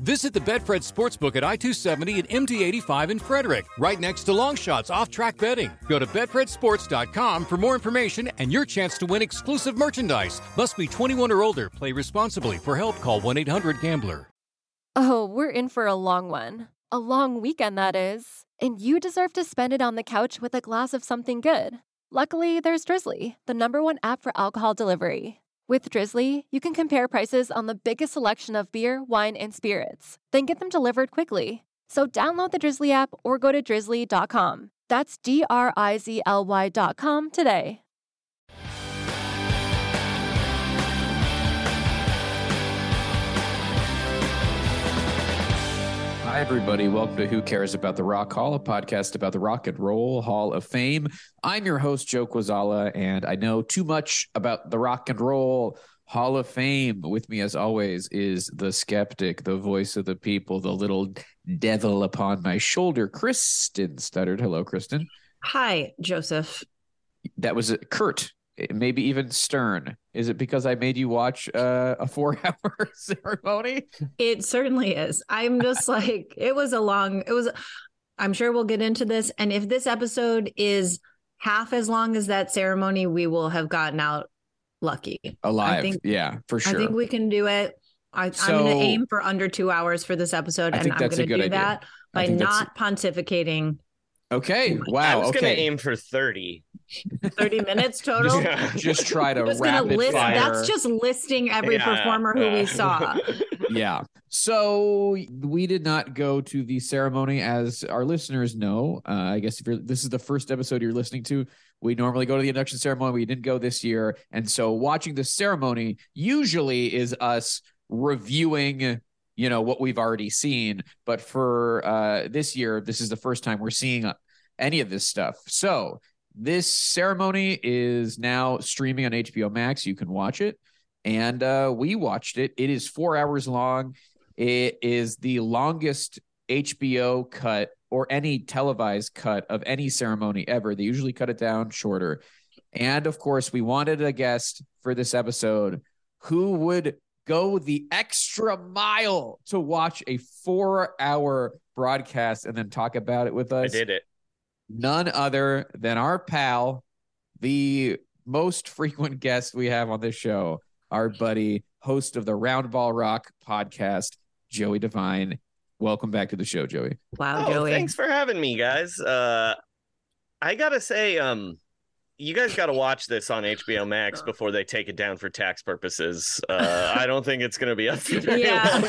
Visit the Betfred Sportsbook at I 270 and MD 85 in Frederick, right next to Longshots off track betting. Go to BetfredSports.com for more information and your chance to win exclusive merchandise. Must be 21 or older. Play responsibly. For help, call 1 800 Gambler. Oh, we're in for a long one. A long weekend, that is. And you deserve to spend it on the couch with a glass of something good. Luckily, there's Drizzly, the number one app for alcohol delivery. With Drizzly, you can compare prices on the biggest selection of beer, wine, and spirits, then get them delivered quickly. So download the Drizzly app or go to drizzly.com. That's D R I Z L Y.com today. Hi, everybody. Welcome to Who Cares About the Rock Hall, a podcast about the Rock and Roll Hall of Fame. I'm your host, Joe Quazala, and I know too much about the Rock and Roll Hall of Fame. With me, as always, is the skeptic, the voice of the people, the little devil upon my shoulder, Kristen Stuttered. Hello, Kristen. Hi, Joseph. That was it. Kurt, maybe even Stern. Is it because I made you watch uh, a four-hour ceremony? It certainly is. I'm just like, it was a long, it was, I'm sure we'll get into this. And if this episode is half as long as that ceremony, we will have gotten out lucky. Alive. I think, yeah, for sure. I think we can do it. I, So- I'm going to aim for under two hours for this episode. I and think I'm going to good do idea. that by not pontificating okay. Wow. I was okay. gonna aim for 30. 30 minutes total. Yeah. Just try to Just gonna rapid list. fire. That's just listing every Yeah, performer who yeah. we saw. yeah. So we did not go to the ceremony, as our listeners know. Uh, I guess if you're this is the first episode you're listening to, we normally go to the induction ceremony. We didn't go this year, and so watching the ceremony usually is us reviewing. You know what we've already seen, but for uh, this year, this is the first time we're seeing uh, any of this stuff. So this ceremony is now streaming on HBO Max. You can watch it and uh, we watched it. It is four hours long. It is the longest HBO cut or any televised cut of any ceremony ever. They usually cut it down shorter. And of course, we wanted a guest for this episode who would go the extra mile to watch a four hour broadcast and then talk about it with us. I did it. none other than our pal, the most frequent guest we have on this show, our buddy, host of the Roundball Rock podcast, Joey Devine. Welcome back to the show, Joey. Wow, Oh, Joey. thanks for having me, guys. Uh, I gotta say, um, you guys got to watch this on HBO Max before they take it down for tax purposes. Uh, I don't think it's gonna be up for very long.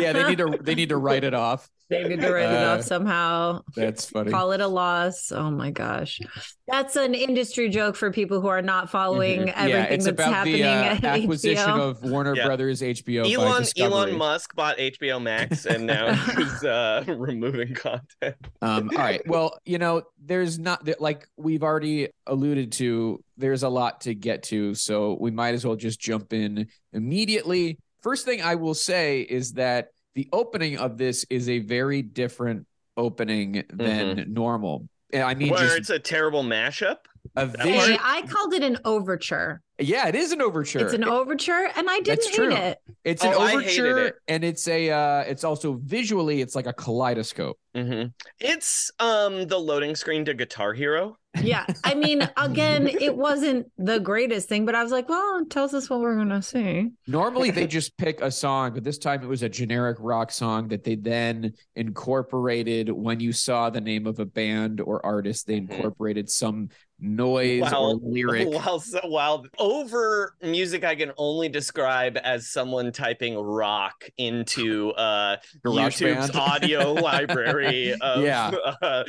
yeah, they need to they need to write it off. They need to write it Uh, off somehow. That's funny. Call it a loss. Oh my gosh. That's an industry joke for people who are not following Mhm. everything yeah, it's that's about happening the uh, at acquisition HBO. of Warner Yeah. Brothers HBO by Elon Discovery. Elon Musk bought HBO Max and now he's uh, removing content. Um, all right. Well, you know, there's not like we've already alluded to, there's a lot to get to. So we might as well just jump in immediately. First thing I will say is that the opening of this is a very different opening than normal. I mean, Where just it's a terrible mashup. a that Hey. I called it an overture. Yeah, it is an overture. It's an overture, and I didn't That's hate true. it. It's an Oh, I overture, it. and it's a. uh It's also visually, it's like a kaleidoscope. hmm It's um the loading screen to Guitar Hero. Yeah. I mean, again, it wasn't the greatest thing, but I was like, well, it tells us what we're gonna see. Normally they just pick a song, but this time it was a generic rock song that they then incorporated when you saw the name of a band or artist, they Mhm. incorporated some noise or While, lyric. while, so- while over music I can only describe as someone typing rock into uh, YouTube's GarageBand. audio library. Of, Yeah. uh,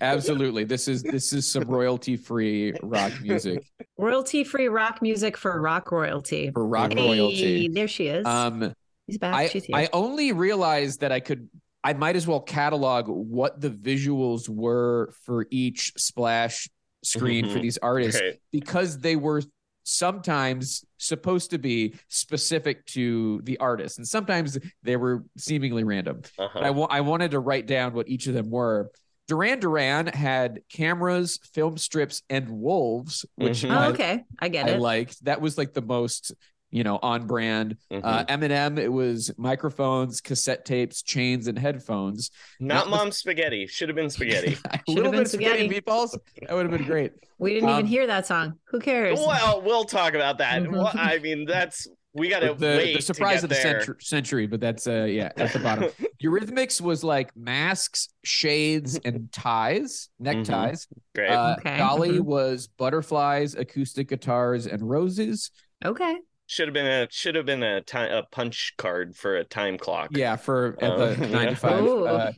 Absolutely. This is this is some royalty free rock music Royalty free rock music for rock royalty. for rock Hey, Hey, royalty. there she is. Um She's back. I She's here. I only realized that I could I might as well catalog what the visuals were for each splash screen for Mhm. these artists okay. because they were sometimes supposed to be specific to the artist and sometimes they were seemingly random. Uh-huh. I I wanted to write down what each of them were. Duran Duran had cameras, film strips, and wolves, which Mhm. oh, okay. I get I it. liked. That was like the most, you know, on brand. Mhm. Uh, Eminem, it was microphones, cassette tapes, chains, and headphones. Not not- mom spaghetti. Should have been spaghetti. a little been bit spaghetti spaghetti. meatballs. That would have been great. we didn't even um, hear that song. Who cares? well, we'll talk about that. Mhm. Well, I mean, that's we got to the, wait. the surprise to of the there. century, century, but that's uh yeah at the bottom. Eurythmics was like masks, shades, and ties, neckties. Great. Uh, Okay. Dolly Mhm. was butterflies, acoustic guitars, and roses. okay. Should have been a should have been a time a punch card for a time clock. Yeah, for at Uh, the nine to five. Ooh. Uh,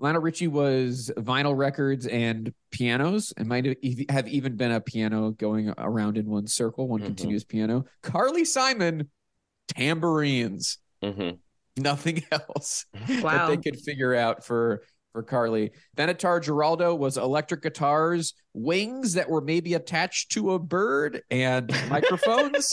Lionel Richie was vinyl records and pianos. It might have ev- have even been a piano going around in one circle, one Mhm. continuous piano. Carly Simon, tambourines. hmm Nothing else that they could figure out for for Carly. Benatar Giraldo was electric guitars, wings that were maybe attached to a bird, and microphones.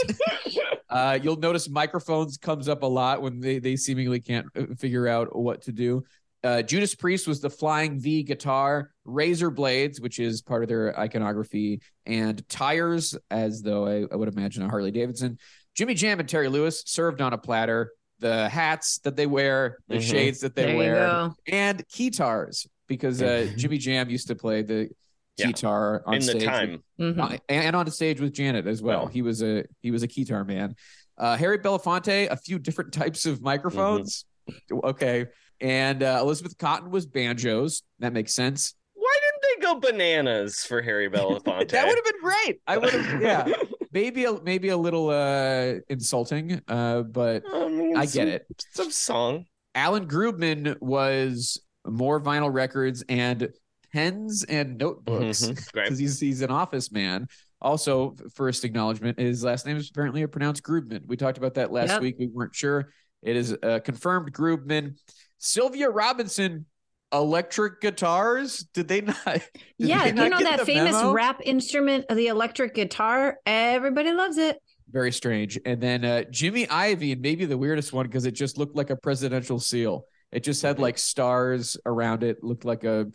Uh, you'll notice microphones comes up a lot when they, they seemingly can't uh, figure out what to do. Uh, Judas Priest was the flying V guitar, razor blades, which is part of their iconography, and tires, as though I, I would imagine a Harley Davidson. Jimmy Jam and Terry Lewis served on a platter. The hats that they wear, the Mhm. shades that they there wear, go. and guitars, because uh, Jimmy Jam used to play the Yeah. guitar on in the stage with- time. Mhm. uh, and on stage with Janet as well. Wow. He was a he was a guitar man. Uh, Harry Belafonte, a few different types of microphones. Okay, and uh, Elizabeth Cotten was banjos. That makes sense. Why didn't they go bananas for Harry Belafonte? That would have been great. I would have, yeah, maybe a, maybe a little uh, insulting, uh, but I, mean, I get some- it. Some song. Alan Grubman was more vinyl records and pens and notebooks. Great. because he's he's an office man. Also, first acknowledgement, his last name is apparently a pronounced Grubman. We talked about that last Yep. week. We weren't sure. It is uh, confirmed Grubman. Sylvia Robinson, electric guitars. Did they not? did Yeah, they you not know that famous memo? rap instrument, the electric guitar. Everybody loves it. Very strange. And then uh, Jimmy Iovine, and maybe the weirdest one because it just looked like a presidential seal. It just had like stars around it. Looked like a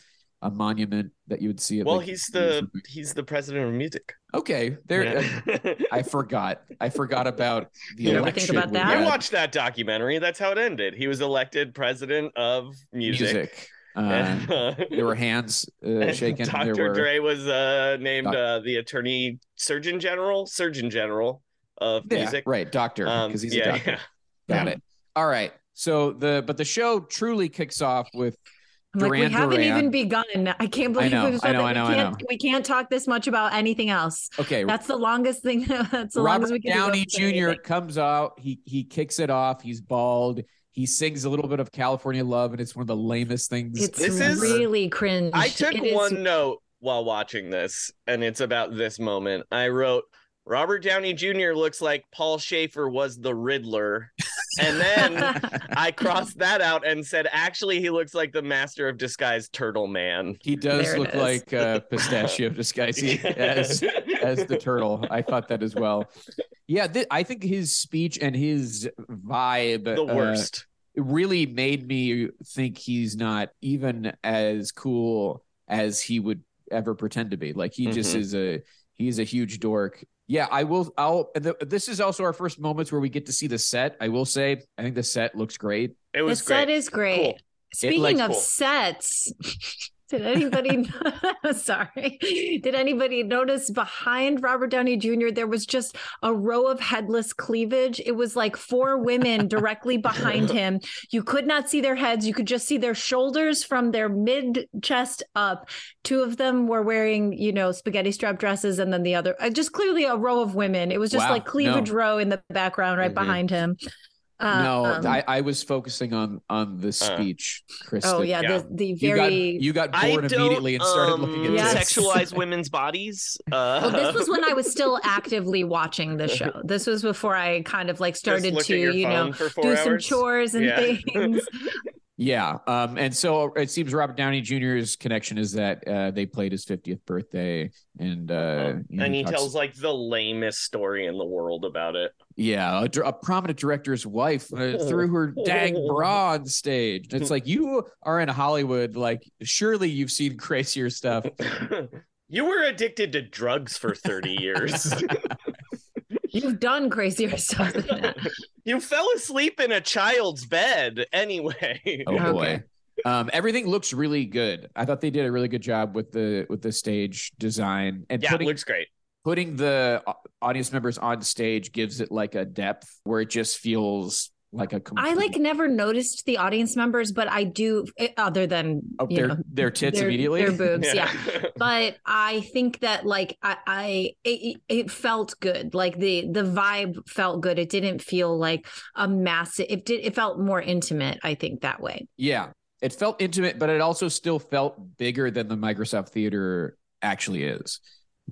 a monument that you would see. At, Well, like, he's the he's the president of music. okay. There, Yeah. I forgot. I forgot about the You never election. think about that? I watched that documentary. That's how it ended. He was elected president of music. music. Uh, And, uh, there were hands uh, shaken. Dr. were Dre was uh, named Doc- uh, the attorney surgeon general, surgeon general of yeah, music. right, doctor, Um, because he's yeah, a doctor. yeah. Got it. All right. So the but the show truly kicks off with I'm like, we haven't Duran. even begun. I can't believe know, we've I know. I know, we can't, know. We can't talk this much about anything else. okay. That's the longest thing. That's the longest Robert we can Downey Jr. comes out. He he kicks it off. He's bald. He sings a little bit of California Love, and it's one of the lamest things. It's This is- really cringe. I took It is- one note while watching this, and it's about this moment. I wrote, Robert Downey Jr. looks like Paul Shaffer was the Riddler. And then I crossed that out and said, actually, he looks like the master of disguise turtle man. he does look is. like uh, pistachio disguise as as the turtle. I thought that as well. Yeah, th- I think his speech and his vibe the uh, worst. it really made me think he's not even as cool as he would ever pretend to be. Like he just Mhm. is a he's a huge dork. Yeah, I will. I'll. The, this is also our first moments where we get to see the set. I will say, I think the set looks great. it was. The was set is great. Cool. Speaking of Cool. sets, Did anybody sorry. Did anybody notice behind Robert Downey Jr. there was just a row of headless cleavage? It was like four women directly behind him. You could not see their heads, you could just see their shoulders from their mid chest up. Two of them were wearing, you know, spaghetti strap dresses and then the other uh, just clearly a row of women. It was just Wow, like cleavage no. row in the background right behind him. No, Um, I, I was focusing on on the speech, Kristen. Oh yeah, Yeah. the the You got very you got I bored immediately and started um, looking at Yes. this. sexualize women's bodies. Uh, Well, this was when I was still actively watching the show. This was before I kind of like started to, you know, phone for four do some chores and Yeah. things. Yeah, um, and so it seems Robert Downey Jr.'s connection is that uh, they played his 50th birthday, and uh, you know, and he talks- tells like the lamest story in the world about it. Yeah, a, a prominent director's wife uh, threw her dang bra on stage. It's like you are in Hollywood, like surely you've seen crazier stuff. you were addicted to drugs for 30 years. You've done crazier stuff than that. you fell asleep in a child's bed anyway. Oh Okay. boy. Um, everything looks really good. I thought they did a really good job with the with the stage design and yeah, it putting looks great. Putting the audience members on stage gives it like a depth where it just feels like a I complete, like never noticed the audience members, but I do eh, other than oh, their know, their tits their, immediately. their boobs. yeah. but I think that like I, I it, it felt good. Like the the vibe felt good. It didn't feel like a massive. It did. It felt more intimate. I think that way. Yeah, it felt intimate, but it also still felt bigger than the Microsoft Theater actually is.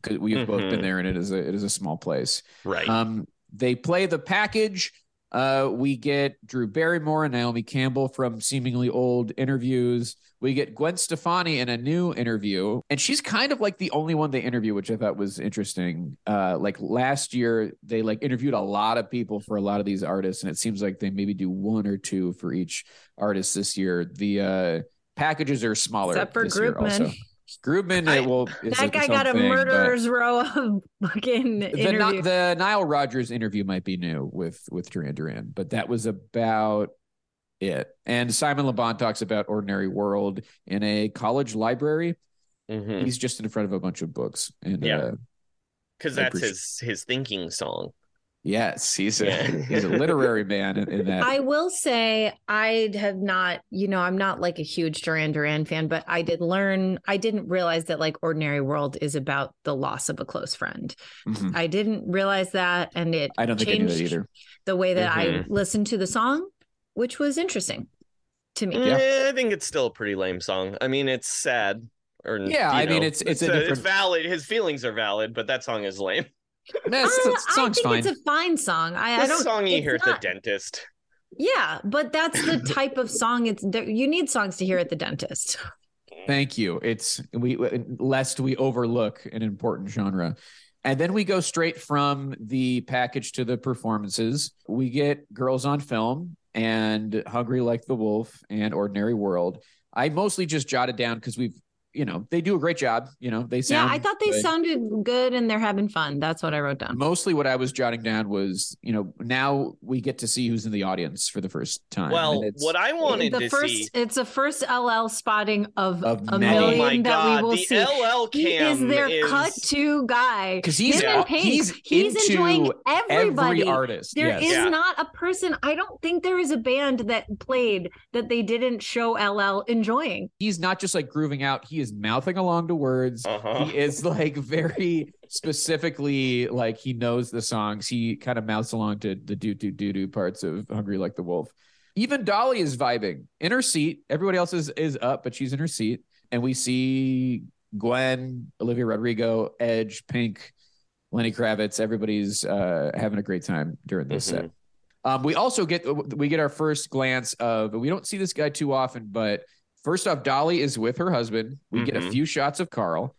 Because we've both been Mhm. there, and it is a it is a small place. right. Um, they play the package. Uh, we get Drew Barrymore and Naomi Campbell from seemingly old interviews. We get Gwen Stefani in a new interview, and she's kind of like the only one they interview, which I thought was interesting. Uh, like last year, they like interviewed a lot of people for a lot of these artists, and it seems like they maybe do one or two for each artist this year. The uh, packages are smaller, Except for this year Groupman. also. Groupman, I- it will. is that guy got a thing, but- murderer's row of fucking the, interview. The Nile Rodgers interview might be new with with Duran Duran, but that was about it. And Simon Le Bon talks about Ordinary World in a college library. Mhm. He's just in front of a bunch of books, and Yeah. uh, Because I that's appreciate- his his thinking song. Yes, he's a Yeah. he's a literary man in, in that. I will say I have not, you know, I'm not like a huge Duran Duran fan, but I did learn, I didn't realize that like Ordinary World is about the loss of a close friend. Mhm. I didn't realize that. And it I don't think I knew that either. the way that I Mhm. listened to the song, which was interesting to me. Yeah. Eh, I think it's still a pretty lame song. I mean, it's sad. Or Yeah, you I mean, know, it's- it's a different- it's valid. His feelings are valid, but that song is lame. That's, I, that I think fine. it's a fine song. I, I This don't song you hear at the dentist. Yeah, but that's the type of song it's you need songs to hear at the dentist. Thank you. It's we uh, lest we overlook an important genre. And then we go straight from the package to the performances. We get Girls on Film and Hungry Like the Wolf and Ordinary World. I mostly just jotted down because we've, you know, they do a great job. You know, they sound. Yeah. I thought they good. sounded good and they're having fun. That's what I wrote down. Mostly what I was jotting down was, you know, now we get to see who's in the audience for the first time. Well, And it's- what I wanted the to first see. it's a first LL spotting of, Of a many. Oh million my that god, we will the see. LL He is cam their is cut to guy because he's- Him yeah, and Pink. he's into enjoying everybody. every artist. There yes. is Yeah. not a person. I don't think there is a band that played that they didn't show LL enjoying. he's not just like grooving out he is mouthing along to words. Uh-huh. he is like very specifically like he knows the songs. He kind of mouths along to the do do do do parts of hungry like the wolf. Even dolly is vibing. In her seat everybody else is is up but she's in her seat. And we see gwen olivia rodrigo edge pink lenny kravitz everybody's uh having a great time during this set. Mhm. um, we also get we get our first glance of we don't see this guy too often, but first off, Dolly is with her husband. We get a Mhm. few shots of Carl,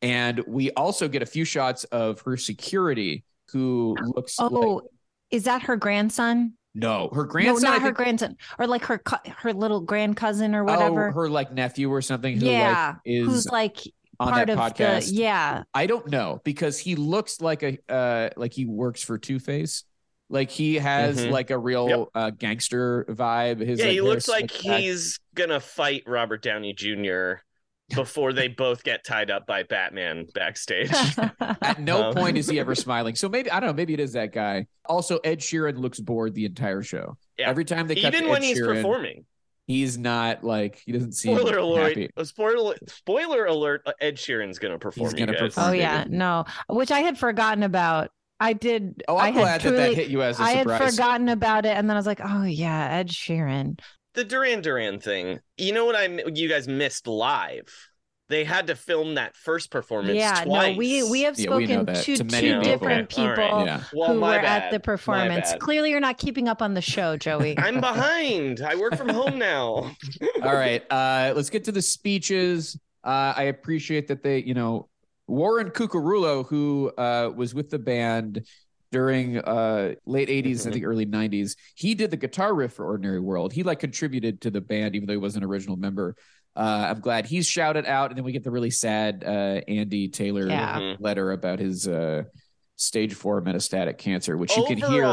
and we also get a few shots of her security, who looks like Oh, is that her grandson? no, her No, grandson. not I her think- grandson, or like her cu- her little grand cousin or oh, whatever. her like nephew or something. Who yeah, like, is who's like on part that of podcast. the yeah. I don't know because he looks like a uh like he works for Two Face. Like he has Mhm. like a real Yep. uh, gangster vibe. His yeah, like, he looks like back. he's gonna fight Robert Downey Jr. before they both get tied up by Batman backstage. At no Um, point is he ever smiling. So maybe I don't know. Maybe it is that guy. Also, Ed Sheeran looks bored the entire show. Yeah. Every time they cut Even to when Ed he's Sheeran, performing. he's not like he doesn't seem Spoiler alert! happy. Spoiler spoiler alert! uh, Ed Sheeran's gonna perform. He's gonna you guys. perform. oh yeah, no, which I had forgotten about. I did. Oh, I I'm had glad that that truly- hit you as a I had forgotten about it, and then I was like, "Oh yeah, Ed Sheeran." The Duran Duran thing. You know what I? You guys missed live. They had to film that first performance. yeah, twice. no, we we have Yeah, we know spoken that to to many two people. different people right. Yeah. Well, who my were bad. at the My performance. bad. Clearly, you're not keeping up on the show, Joey. I'm behind. I work from home now. All right, uh, let's get to the speeches. Uh, I appreciate that they, you know, Warren Cucurullo, who uh, was with the band during uh, late 80s, I think early 90s, he did the guitar riff for Ordinary World. He like contributed to the band, even though he wasn't an original member. Uh, I'm glad he's shouted out, and then we get the really sad uh, Andy Taylor Yeah. Mhm. letter about his uh, stage four metastatic cancer, which you can hear.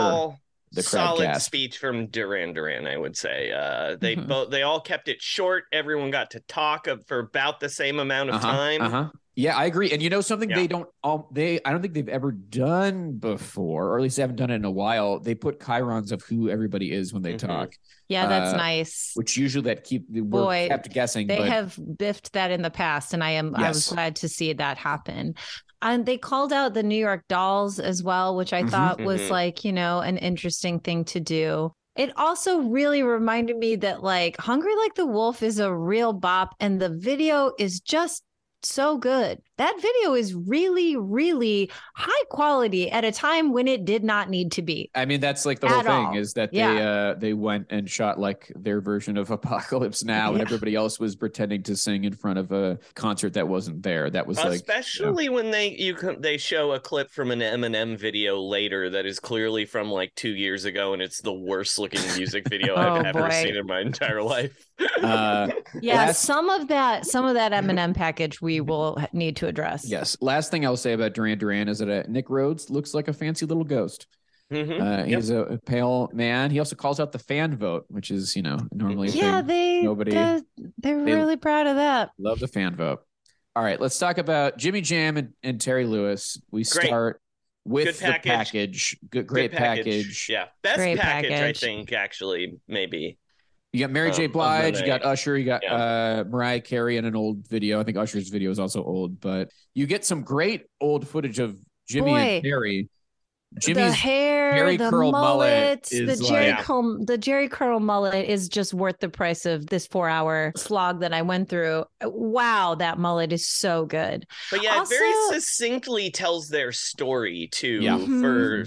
The crowd solid gasp. speech from Duran Duran. I would say uh, they Mhm. both they all kept it short. Everyone got to talk for about the same amount of Uh-huh, time. Uh-huh. Yeah, I agree. And you know something Yeah. they don't um, they I don't think they've ever done before, or at least they haven't done it in a while. They put chyrons of who everybody is when they Mhm. talk, yeah, that's Uh, nice. which usually that keep we're Boy, kept guessing. They but have biffed that in the past, and I am I was glad to see that happen. And they called out the New York Dolls as well, which I Mhm. thought was Mhm. like you know an interesting thing to do. It also really reminded me that like Hungry Like the Wolf is a real bop, and the video is just so good. That video is really, really high quality at a time when it did not need to be. I mean that's like the whole thing all. is that they Yeah. uh they went and shot like their version of Apocalypse Now, and everybody else was pretending to sing in front of a concert that wasn't there. That was like Especially when they you can they show a clip from an Eminem video later that is clearly from like two years ago, and it's the worst looking music video I've Oh, ever boy. seen in my entire life. uh Yeah, Last- some of that, some of that Eminem package we will need to address. yes. Last thing I'll say about Duran Duran is that uh, Nick Rhodes looks like a fancy little ghost. Mhm. Uh, Yep. he's a, a pale man. He also calls out the fan vote, which is, you know, normally Yeah, thing. they Nobody- they're, they're they- really proud of that. Love the fan vote. All right, let's talk about Jimmy Jam and, and Terry Lewis. We Great. start with Good the package. package. Good, great Good package. Yeah, best Great package, I think. Actually, maybe. You got Mary J. Um, Blige, you got. Usher, you got Yeah. uh, Mariah Carey in an old video. I think Usher's video is also old, but you get some great old footage of Jimmy and Boy. Terry. the Jimmy's hair, Jerry the curl mullet mullet, the Jerry like- curl, the Jheri curl mullet is just worth the price of this four-hour slog that I went through. Wow, that mullet is so good. But yeah, it very succinctly tells their story too. Yeah. For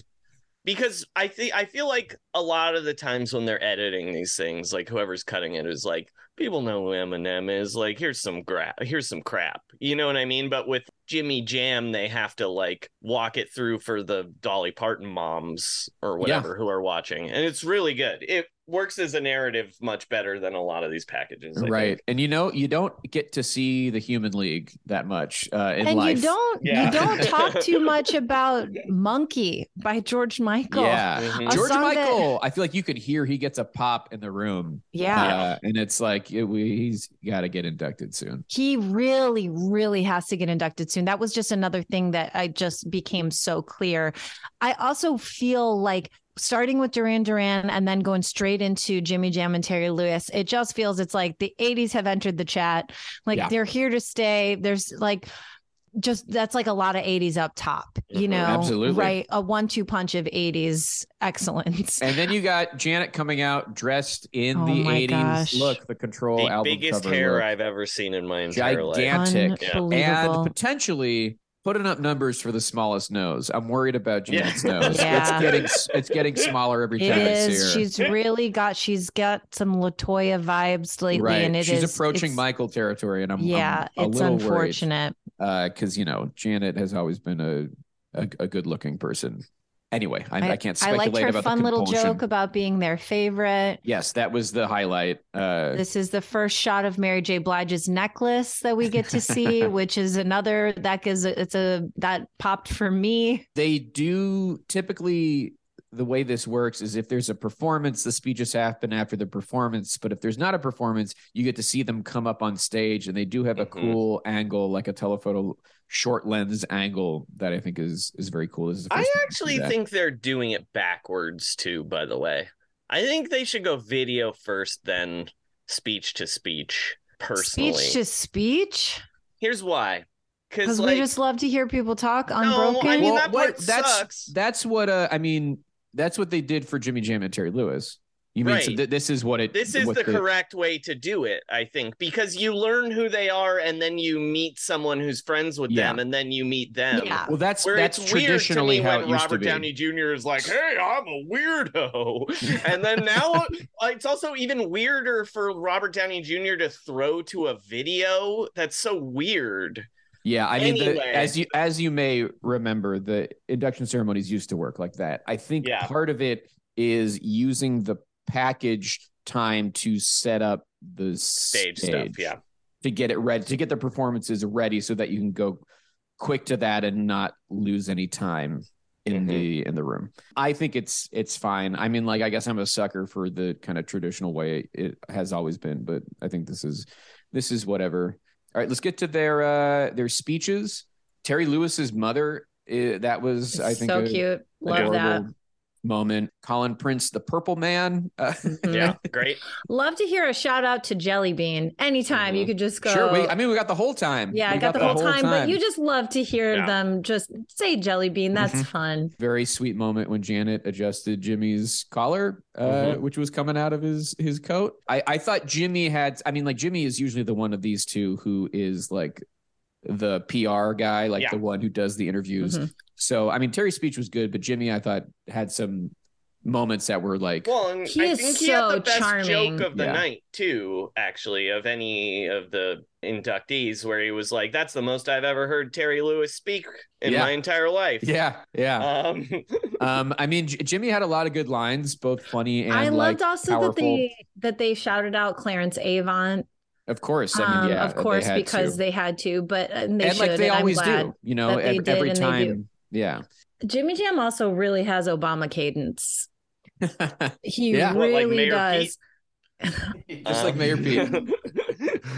because I think I feel like a lot of the times when they're editing these things, like whoever's cutting it is like, people know who Eminem is. Like, here's some crap. Here's some crap. You know what I mean? But with Jimmy Jam, they have to like walk it through for the Dolly Parton moms or whatever who are watching, and it's really good. It works as a narrative much better than a lot of these packages. I right. think. And you know, you don't get to see the Human League that much uh, in and life. you don't Yeah. you don't talk too much about Monkey by George Michael. Yeah. Mhm. George song that- Michael, I feel like you could hear he gets a pop in the room. Yeah. Uh, and it's like it, we, he's got to get inducted soon. He really, really has to get inducted soon. That was just another thing that I just became so clear. I also feel like starting with Duran Duran and then going straight into Jimmy Jam and Terry Lewis, it just feels it's like the 80s have entered the chat. Like Yeah. they're here to stay. There's like just that's like a lot of 80s up top, you Mhm. know, Absolutely. right? A one two punch of 80s excellence. And then you got Janet coming out dressed in Oh the 80s gosh. look, the Control The album biggest cover hair look. I've ever seen in my entire life. Gigantic. and Unbelievable. potentially putting up numbers for the smallest nose. I'm worried about Yeah. Janet's nose. Yeah. It's getting it's getting smaller every It time I see is. her. She's really got. She's got some Latoya vibes lately, right. and it She's is- approaching Michael territory, and I'm yeah, I'm a it's little unfortunate. Because you know Janet has always been a a, a good looking person. Anyway, I, I, can't I speculate liked her about fun little joke about being their favorite. Yes, that was the highlight. Uh, This is the first shot of Mary J. Blige's necklace that we get to see, which is another that gives it's a that popped for me. they do typically the way this works is if there's a performance, the speeches happen after the performance. But if there's not a performance, you get to see them come up on stage, and they do have a Mhm. cool angle, like a telephoto short lens angle that I think is is very cool. This is the I first time actually think they're doing it backwards too, by the way. I think they should go video first, then speech to speech, personally. Speech to speech. Here's why. Because Because like we just love to hear people talk I unbroken. mean, Well, that what- part that's sucks. that's what uh, I mean. That's what they did for Jimmy Jam and Terry Lewis. You mean so th- this is what it? this is what the correct way to do it, I think, because you learn who they are and then you meet someone who's friends with Yeah. them and then you meet them. Yeah. Well, that's Where that's weird to traditionally how it used Robert to be. Downey Jr. is like, "Hey, I'm a weirdo," and then now uh, it's also even weirder for Robert Downey Jr. to throw to a video. That's so weird. Yeah, I mean, the, as you as you may remember, the induction ceremonies used to work like that. I think Yeah. part of it is using the package time to set up the Stage, stage, stuff, yeah. to get it ready, to get the performances ready, so that you can go quick to that and not lose any time in Mhm. the in the room. I think it's it's fine. I mean, like I guess I'm a sucker for the kind of traditional way it has always been, but I think this is this is whatever. All right, let's get to their uh their speeches. Terry Lewis's mother, uh, that was I think so a cute. Love that. Adorable moment. Colin Prince, the Purple Man. Uh, Mhm. Yeah, great. Love to hear a shout out to Jelly Bean. Anytime you Mhm. could just go. Sure, we, I mean we got the whole time. yeah, I We got, the whole time, but you just love to hear Yeah. them just say Jelly Bean. That's Mhm. fun. very sweet moment when Janet adjusted Jimmy's collar, uh, Mhm. which was coming out of his his coat. I I thought Jimmy had. I mean, like Jimmy is usually the one of these two who is like the PR guy, like Yeah. the one who does the interviews. Mhm. So I mean, Terry's speech was good, but Jimmy I thought had some moments that were like, Well, and He I is think he had so the best charming. joke of the Yeah. night too, actually, of any of the inductees, where he was like, "That's the most I've ever heard Terry Lewis speak in Yeah. my entire life." yeah, yeah. Um, um, I mean, J- Jimmy had a lot of good lines, both funny and I like loved also powerful. that they that they shouted out Clarence Avant. Of course, I mean, Um, yeah, of course, had because to. they had to, but uh, and they and should. like they and I'm always glad. do, you know, that ev- did every and they do. time. Yeah. Jimmy Jam also really has Obama cadence. He Yeah. What, like really does. Just like Mayor Pete. Pete.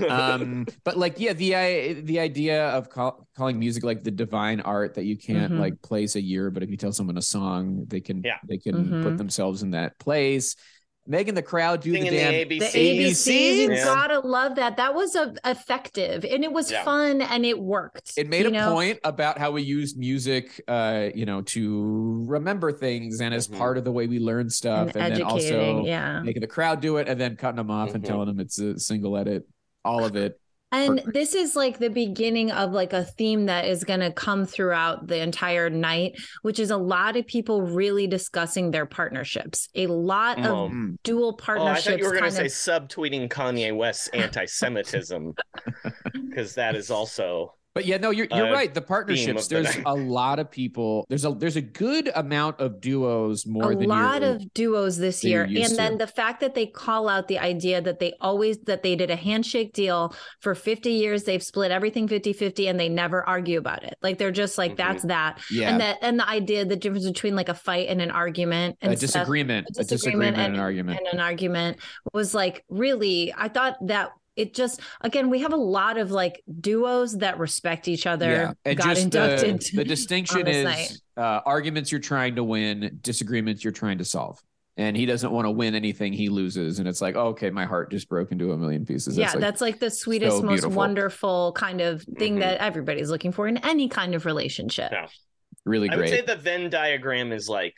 um but like yeah the the idea of call, calling music like the divine art that you can't Mhm. like place a year but if you tell someone a song they can Yeah. they can Mhm. put themselves in that place making the crowd do Singing the the damn ABC. The ABCs. ABCs, you Yeah. gotta love that. That was a, effective and it was Yeah. fun and it worked. it made a know? point about how we use music uh you know to remember things and as Mhm. part of the way we learn stuff and and, then also yeah. making the crowd do it and then cutting them off and Mhm. telling them it's a single edit all of it And Perfect. this is like the beginning of like a theme that is going to come throughout the entire night, which is a lot of people really discussing their partnerships. A lot of Oh. Mm. dual Oh, I partnerships. thought you were going to kind say of- subtweeting Kanye West's anti-Semitism, because that is also But yeah, no, you're you're uh, right. The partnerships. of the There's night. a lot of people. There's a there's a good amount of duos more a than a lot of duos this year used and then the fact that they call out the idea that they always that they did a handshake deal for 50 years they've split everything 50-50 and they never argue about it like they're just like Mhm. that's that yeah and that and the idea the difference between like a fight and an argument and a stuff, disagreement, a a disagreement, and an argument. and an argument was like really i thought that it just again we have a lot of like duos that respect each other yeah, and got just inducted the, the distinction is night. uh, arguments you're trying to win, disagreements you're trying to solve. And he doesn't want to win anything he loses, and it's like, oh, okay, my heart just broke into a million pieces. yeah like, that's like the sweetest so most beautiful. wonderful kind of thing Mhm. that everybody's looking for in any kind of relationship Yeah. really great I would say the Venn diagram is like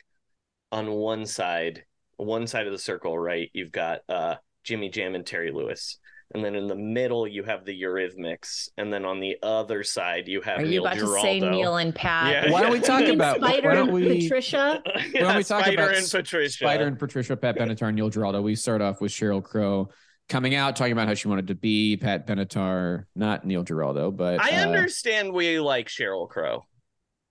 on one side, one side of the circle, right? You've got uh Jimmy Jam and Terry Lewis. And then in the middle you have the Eurythmics. And then on the other side you have are you Neil about Giraldo. to say neil and pat Yeah. Why don't we talk about? spider why don't and we? patricia yeah, Why don't we talk Spider about and Patricia. Spider and Patricia, Pat Benatar, and Neil Giraldo. We start off with Sheryl Crow coming out, talking about how she wanted to be Pat Benatar, not Neil Giraldo, but I uh, understand we like Sheryl Crow.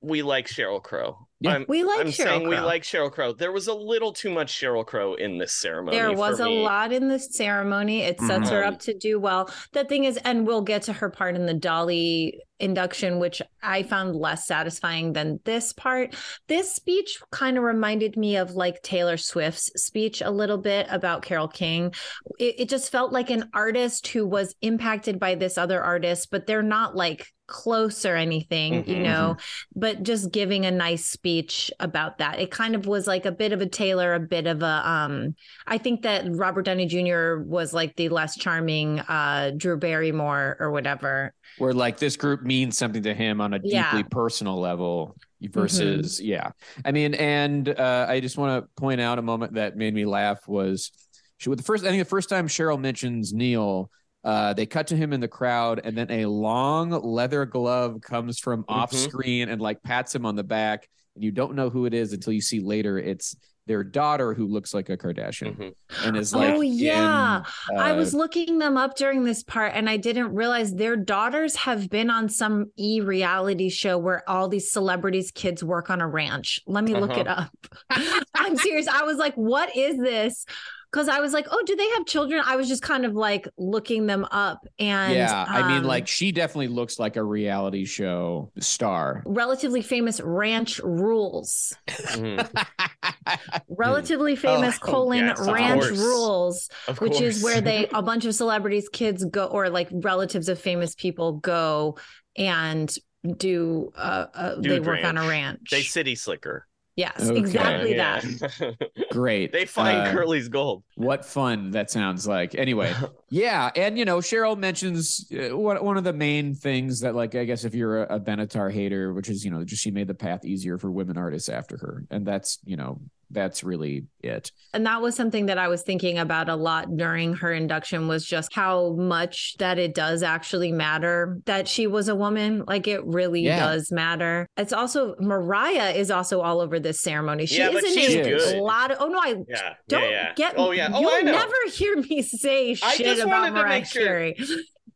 We like Sheryl Crow. Yeah. I'm, We like I'm Sheryl saying we like Sheryl Crow. There was a little too much Sheryl Crow in this ceremony. There was for a me. lot in this ceremony. It sets her Mhm. up to do well. The thing is, and we'll get to her part in the Dolly induction, which I found less satisfying than this part. This speech kind of reminded me of like Taylor Swift's speech a little bit about Carole King. It, it just felt like an artist who was impacted by this other artist, but they're not like close or anything, you Mhm. know, but just giving a nice speech about that. It kind of was like a bit of a Taylor, a bit of a um I think that Robert Downey Jr. was like the less charming uh Drew Barrymore or whatever. where like this group means something to him on a deeply Yeah. personal level versus yeah i mean and uh, i just want to point out a moment that made me laugh was she with the first i think the first time sheryl mentions neil uh, they cut to him in the crowd and then a long leather glove comes from off Mhm. screen and like pats him on the back and you don't know who it is until you see later it's their daughter who looks like a kardashian Mhm. and is like oh yeah. in, I uh, was looking them up during this part and I didn't realize their daughters have been on some e reality show where all these celebrities' kids work on a ranch. Let me look Uh-huh. it up. I'm serious. I was like, what is this? Because I was like, oh, do they have children? I was just kind of like looking them up. And yeah i mean um, like she definitely looks like a reality show star relatively famous ranch rules. Mhm. Relatively famous oh, colon yes, ranch course. rules. Of which is where they a bunch of celebrities kids go or like relatives of famous people go and do uh, uh they Dude work on a ranch. ranch they city slicker. Yes Okay. exactly Yeah, that. Great. they find Uh, Curly's gold. What fun that sounds like. Anyway, yeah, and you know, Sheryl mentions uh, one one of the main things that, like, I guess if you're a, a Benatar hater, which is you know, just she made the path easier for women artists after her, and that's you know, that's really it. and that was something that i was thinking about a lot during her induction was just how much that it does actually matter that she was a woman like it really Yeah. does matter it's also mariah is also all over this ceremony she Yeah, is but in she's a good. lot of oh no i Yeah. Don't yeah, yeah. get Oh yeah. Oh, You'll I know. never hear me say I shit just about wanted to Mariah make sure. Carey.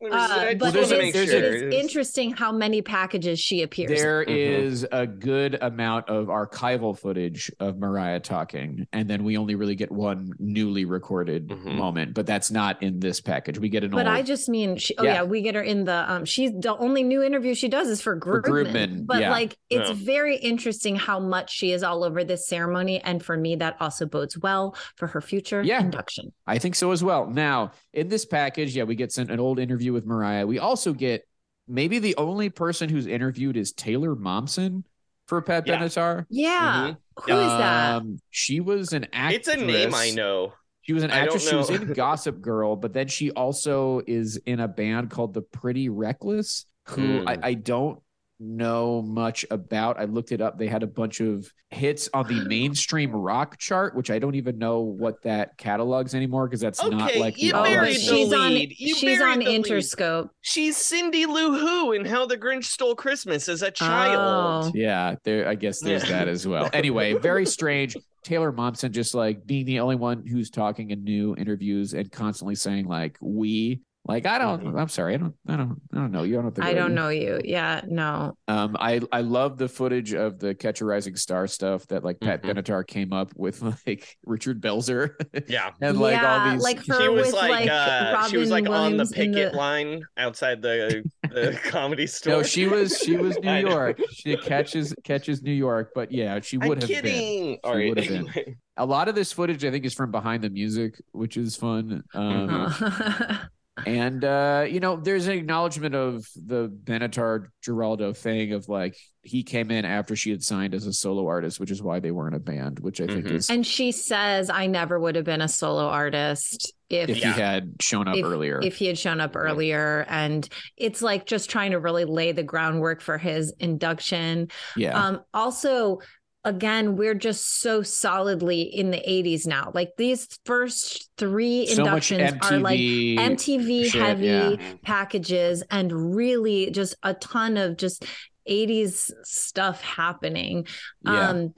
I Uh, but there's it a- is, there's it a- is interesting how many packages she appears. in. There Mhm. a good amount of archival footage of Mariah talking, and then we only really get one newly recorded Mhm. moment, but that's not in this package. We get an but old. I just mean, she, oh Yeah. yeah. we get her in the. Um, she's the only new interview she does is for For Grubman. Grubman, But yeah. like, it's Yeah. very interesting how much she is all over this ceremony, and for me, that also bodes well for her future Yeah. induction. I think so as well. Now, in this package, yeah, we get sent an old interview with Mariah. We also get maybe the only person who's interviewed is Taylor Momsen for Pat Yeah. Benatar. Yeah, Who is that? Um, she was an actress. It's a name I know. She was an actress. She was know. in Gossip Girl, but then she also is in a band called The Pretty Reckless, who Hmm. I, I don't know much about. I looked it up. They had a bunch of hits on the mainstream rock chart, which I don't even know what that catalogs anymore because that's not like the you Oh, other but buried the she's on lead. You she's on the lead. Interscope. She's Cindy Lou Who in How the Grinch Stole Christmas as a oh. child. Oh. Yeah, there. I guess there's that as well. Anyway, very strange. Taylor Momsen just like being the only one who's talking in new interviews and constantly saying like we. Like I don't. Mhm. I'm sorry. I don't. I don't. I don't know you. I don't. Have I go don't you. know you. Yeah, no. Um, I I love the footage of the Catch a Rising Star stuff that like Pat Mhm. Benatar came up with like Richard Belzer Yeah. and like yeah, all these. like her She was like, like, uh, Robin she was like on the picket the- line outside the, the comedy store. no, she was she was New York. She catches catches New York, but yeah, she would I'm have been. kidding. All She right. would have been. A lot of this footage, I think, is from behind the music, which is fun. Um, Mhm. And uh, you know, there's an acknowledgement of the Benatar Giraldo thing of like he came in after she had signed as a solo artist, which is why they weren't a band, which I think Mhm. is and she says, "I never would have been a solo artist if if Yeah. he had shown up if, earlier. if he had shown up earlier." And it's like just trying to really lay the groundwork for his induction. yeah. Um, also, again, we're just so solidly in the 80s now. Like these first three so inductions are like MTV. Shit, heavy yeah. packages and really just a ton of just 80s stuff happening. Yeah. Um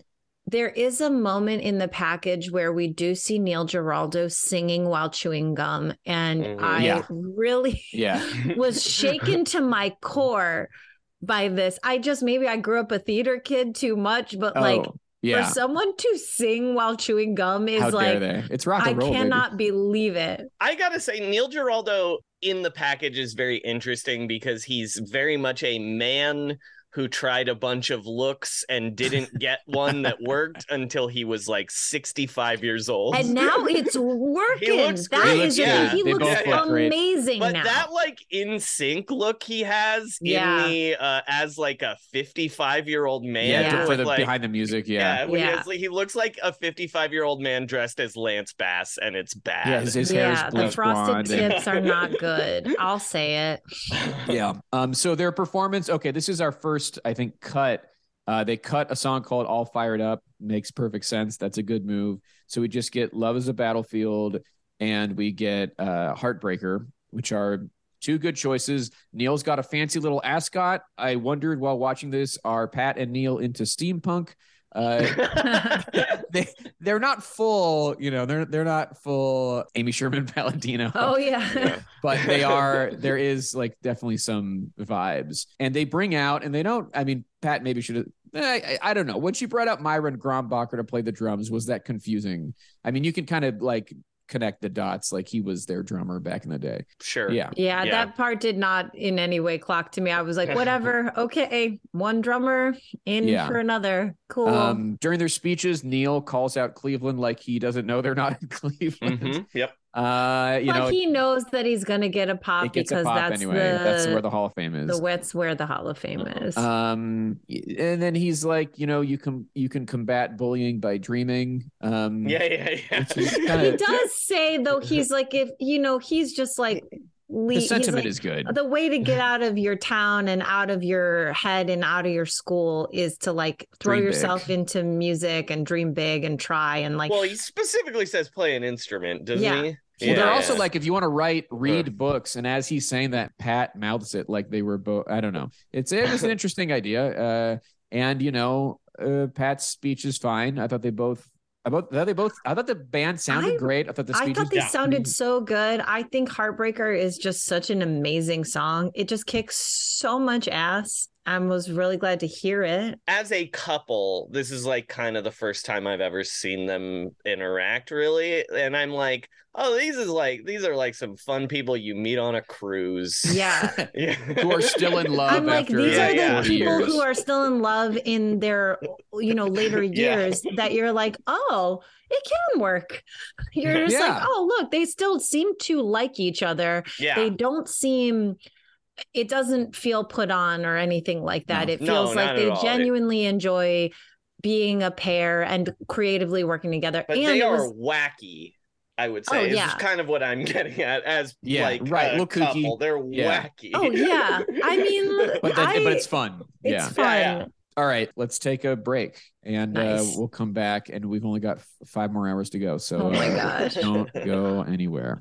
there is a moment in the package where we do see Neil Giraldo singing while chewing gum and Mhm. I Yeah. really yeah. was shaken to my core by this. I just maybe I grew up a theater kid too much, but like Oh, yeah. for someone to sing while chewing gum is How like? It's rock I and roll. baby. cannot believe it. I gotta say, Neil Giraldo in the package is very interesting because he's very much a man who tried a bunch of looks and didn't get one that worked until he was like 65 years old. And now it's working. looks That great. is He looks it. He They looks both look great. amazing but now. that like in sync look he has Yeah. in the uh, as like a 55 year old man Yeah, Yeah. for with, the like, behind the music. yeah, Yeah. when he, Yeah. has- he looks like a 55 year old man dressed as Lance Bass, and it's bad. Yeah, his, his hair is yeah, the bleached frosted blonde. and- tips are not good. I'll say it. yeah. Um. So their performance. Okay, this is our first, I think, cut. Uh, they cut a song called "All Fired Up." Makes perfect sense. That's a good move. So we just get "Love Is a Battlefield" and we get uh, "Heartbreaker," which are two good choices. Neil's got a fancy little ascot. I wondered while watching this, are Pat and Neil into steampunk? Uh, they they're not full, you know, they're they're not full Amy Sherman Palladino Oh yeah. Yeah. but they are there is like definitely some vibes and they bring out and they don't i mean pat maybe should have I, I don't know when she brought out myron grombacher to play the drums was that confusing i mean you can kind of like connect the dots like he was their drummer back in the day sure. yeah Yeah, Yeah. that part did not in any way clock to me. I was like, whatever, okay, one drummer in Yeah. for another. Cool. um during their speeches neil calls out cleveland like he doesn't know they're not in cleveland Mhm, Yep. Uh you but know he knows that he's gonna get a pop it gets a because pop that's anyway the that's where the hall of fame is the what's where the Hall of Fame is. um and then he's like you know you can you can combat bullying by dreaming um Yeah, yeah, yeah. which is he does say though he's like if you know he's just like le- the sentiment like, is good the way to get out of your town and out of your head and out of your school is to like throw Dream yourself big. into music and dream big and try and like well, he specifically says play an instrument, doesn't Yeah. he? Well, they're Yeah. also like, if you want to write, read books, and as he's saying that, Pat mouths it like they were both. I don't know. It's it was an interesting idea, uh, and you know, uh, Pat's speech is fine. I thought they both. I thought they both. I thought the band sounded I- great. I thought the I thought they sounded so good. I think Heartbreaker is just such an amazing song. It just kicks so much ass. I was really glad to hear it. as a couple, this is like kind of the first time I've ever seen them interact, really. And I'm like, oh, these is like these are like some fun people you meet on a cruise. Yeah. yeah. who are still in love I'm like, these Yeah, are the yeah. 40 people years. who are still in love in their, you know, later Yeah. years that you're like, oh, it can work. You're just like, oh, look, they still seem to like each other. yeah. They don't seem, it doesn't feel put on or anything like that. No. It feels not like they all. It- genuinely enjoy being a pair and creatively working together. but and they are was, wacky. I would Oh, say is yeah. kind of what I'm getting at as Yeah, like right, a little kooky. couple. They're Yeah. wacky. oh, yeah. I mean, But, that, I- but it's fun. it's yeah. fun. Yeah, yeah. All right, let's take a break, and uh, we'll come back. And we've only got f- five more hours to go. So Oh my uh, gosh. don't go anywhere.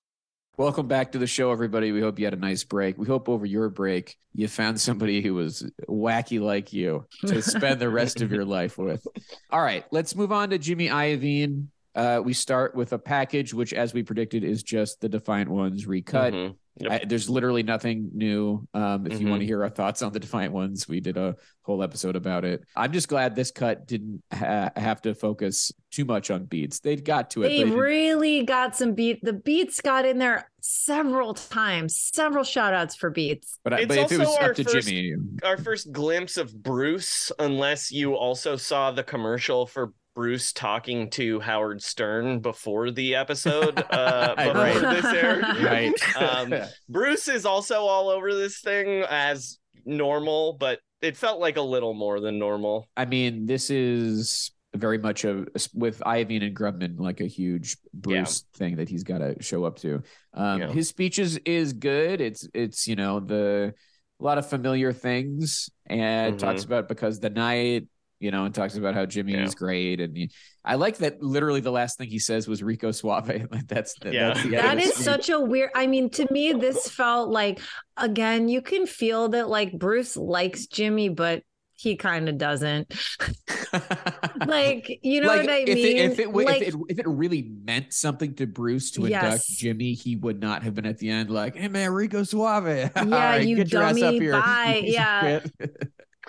Welcome back to the show, everybody. We hope you had a nice break. We hope over your break you found somebody who was wacky like you to spend the rest of your life with. All right, let's move on to Jimmy Iovine. Uh, we start with a package, which, as we predicted, is just the Defiant Ones recut. Mhm. Yep. I, there's literally nothing new. Um, if you Mhm. want to hear our thoughts on the Defiant Ones, we did a whole episode about it. I'm just glad this cut didn't ha- have to focus too much on beats. They'd got to it. They but really got some beat. The beats got in there several times, several shout outs for beats. but, I- It's but if it was also up to first- Jimmy, Our first glimpse of Bruce, unless you also saw the commercial for Bruce talking to Howard Stern before the episode, uh, before Right. this aired. right? Um, Bruce is also all over this thing as normal, but it felt like a little more than normal. I mean, this is very much a with Iovine and Grubman like a huge Bruce thing that he's got to show up to. Um, Yeah. His speeches is good. It's it's you know the a lot of familiar things and Mhm. talks about because the night you know and talks about how Jimmy Yeah. is great and he, I like that literally the last thing he says was Rico Suave. Like that's the, Yeah. that's the end of That the is speech. such a weird. I mean, to me, this felt like again, you can feel that like Bruce likes Jimmy, but he kind of doesn't. Like, you know like what I if mean? It, if it w- like, if it if it really meant something to Bruce to induct Jimmy, he would not have been at the end like, "Hey man, Rico Suave, Yeah, right, you get your ass up dummy, here." bye. you piece of Yeah.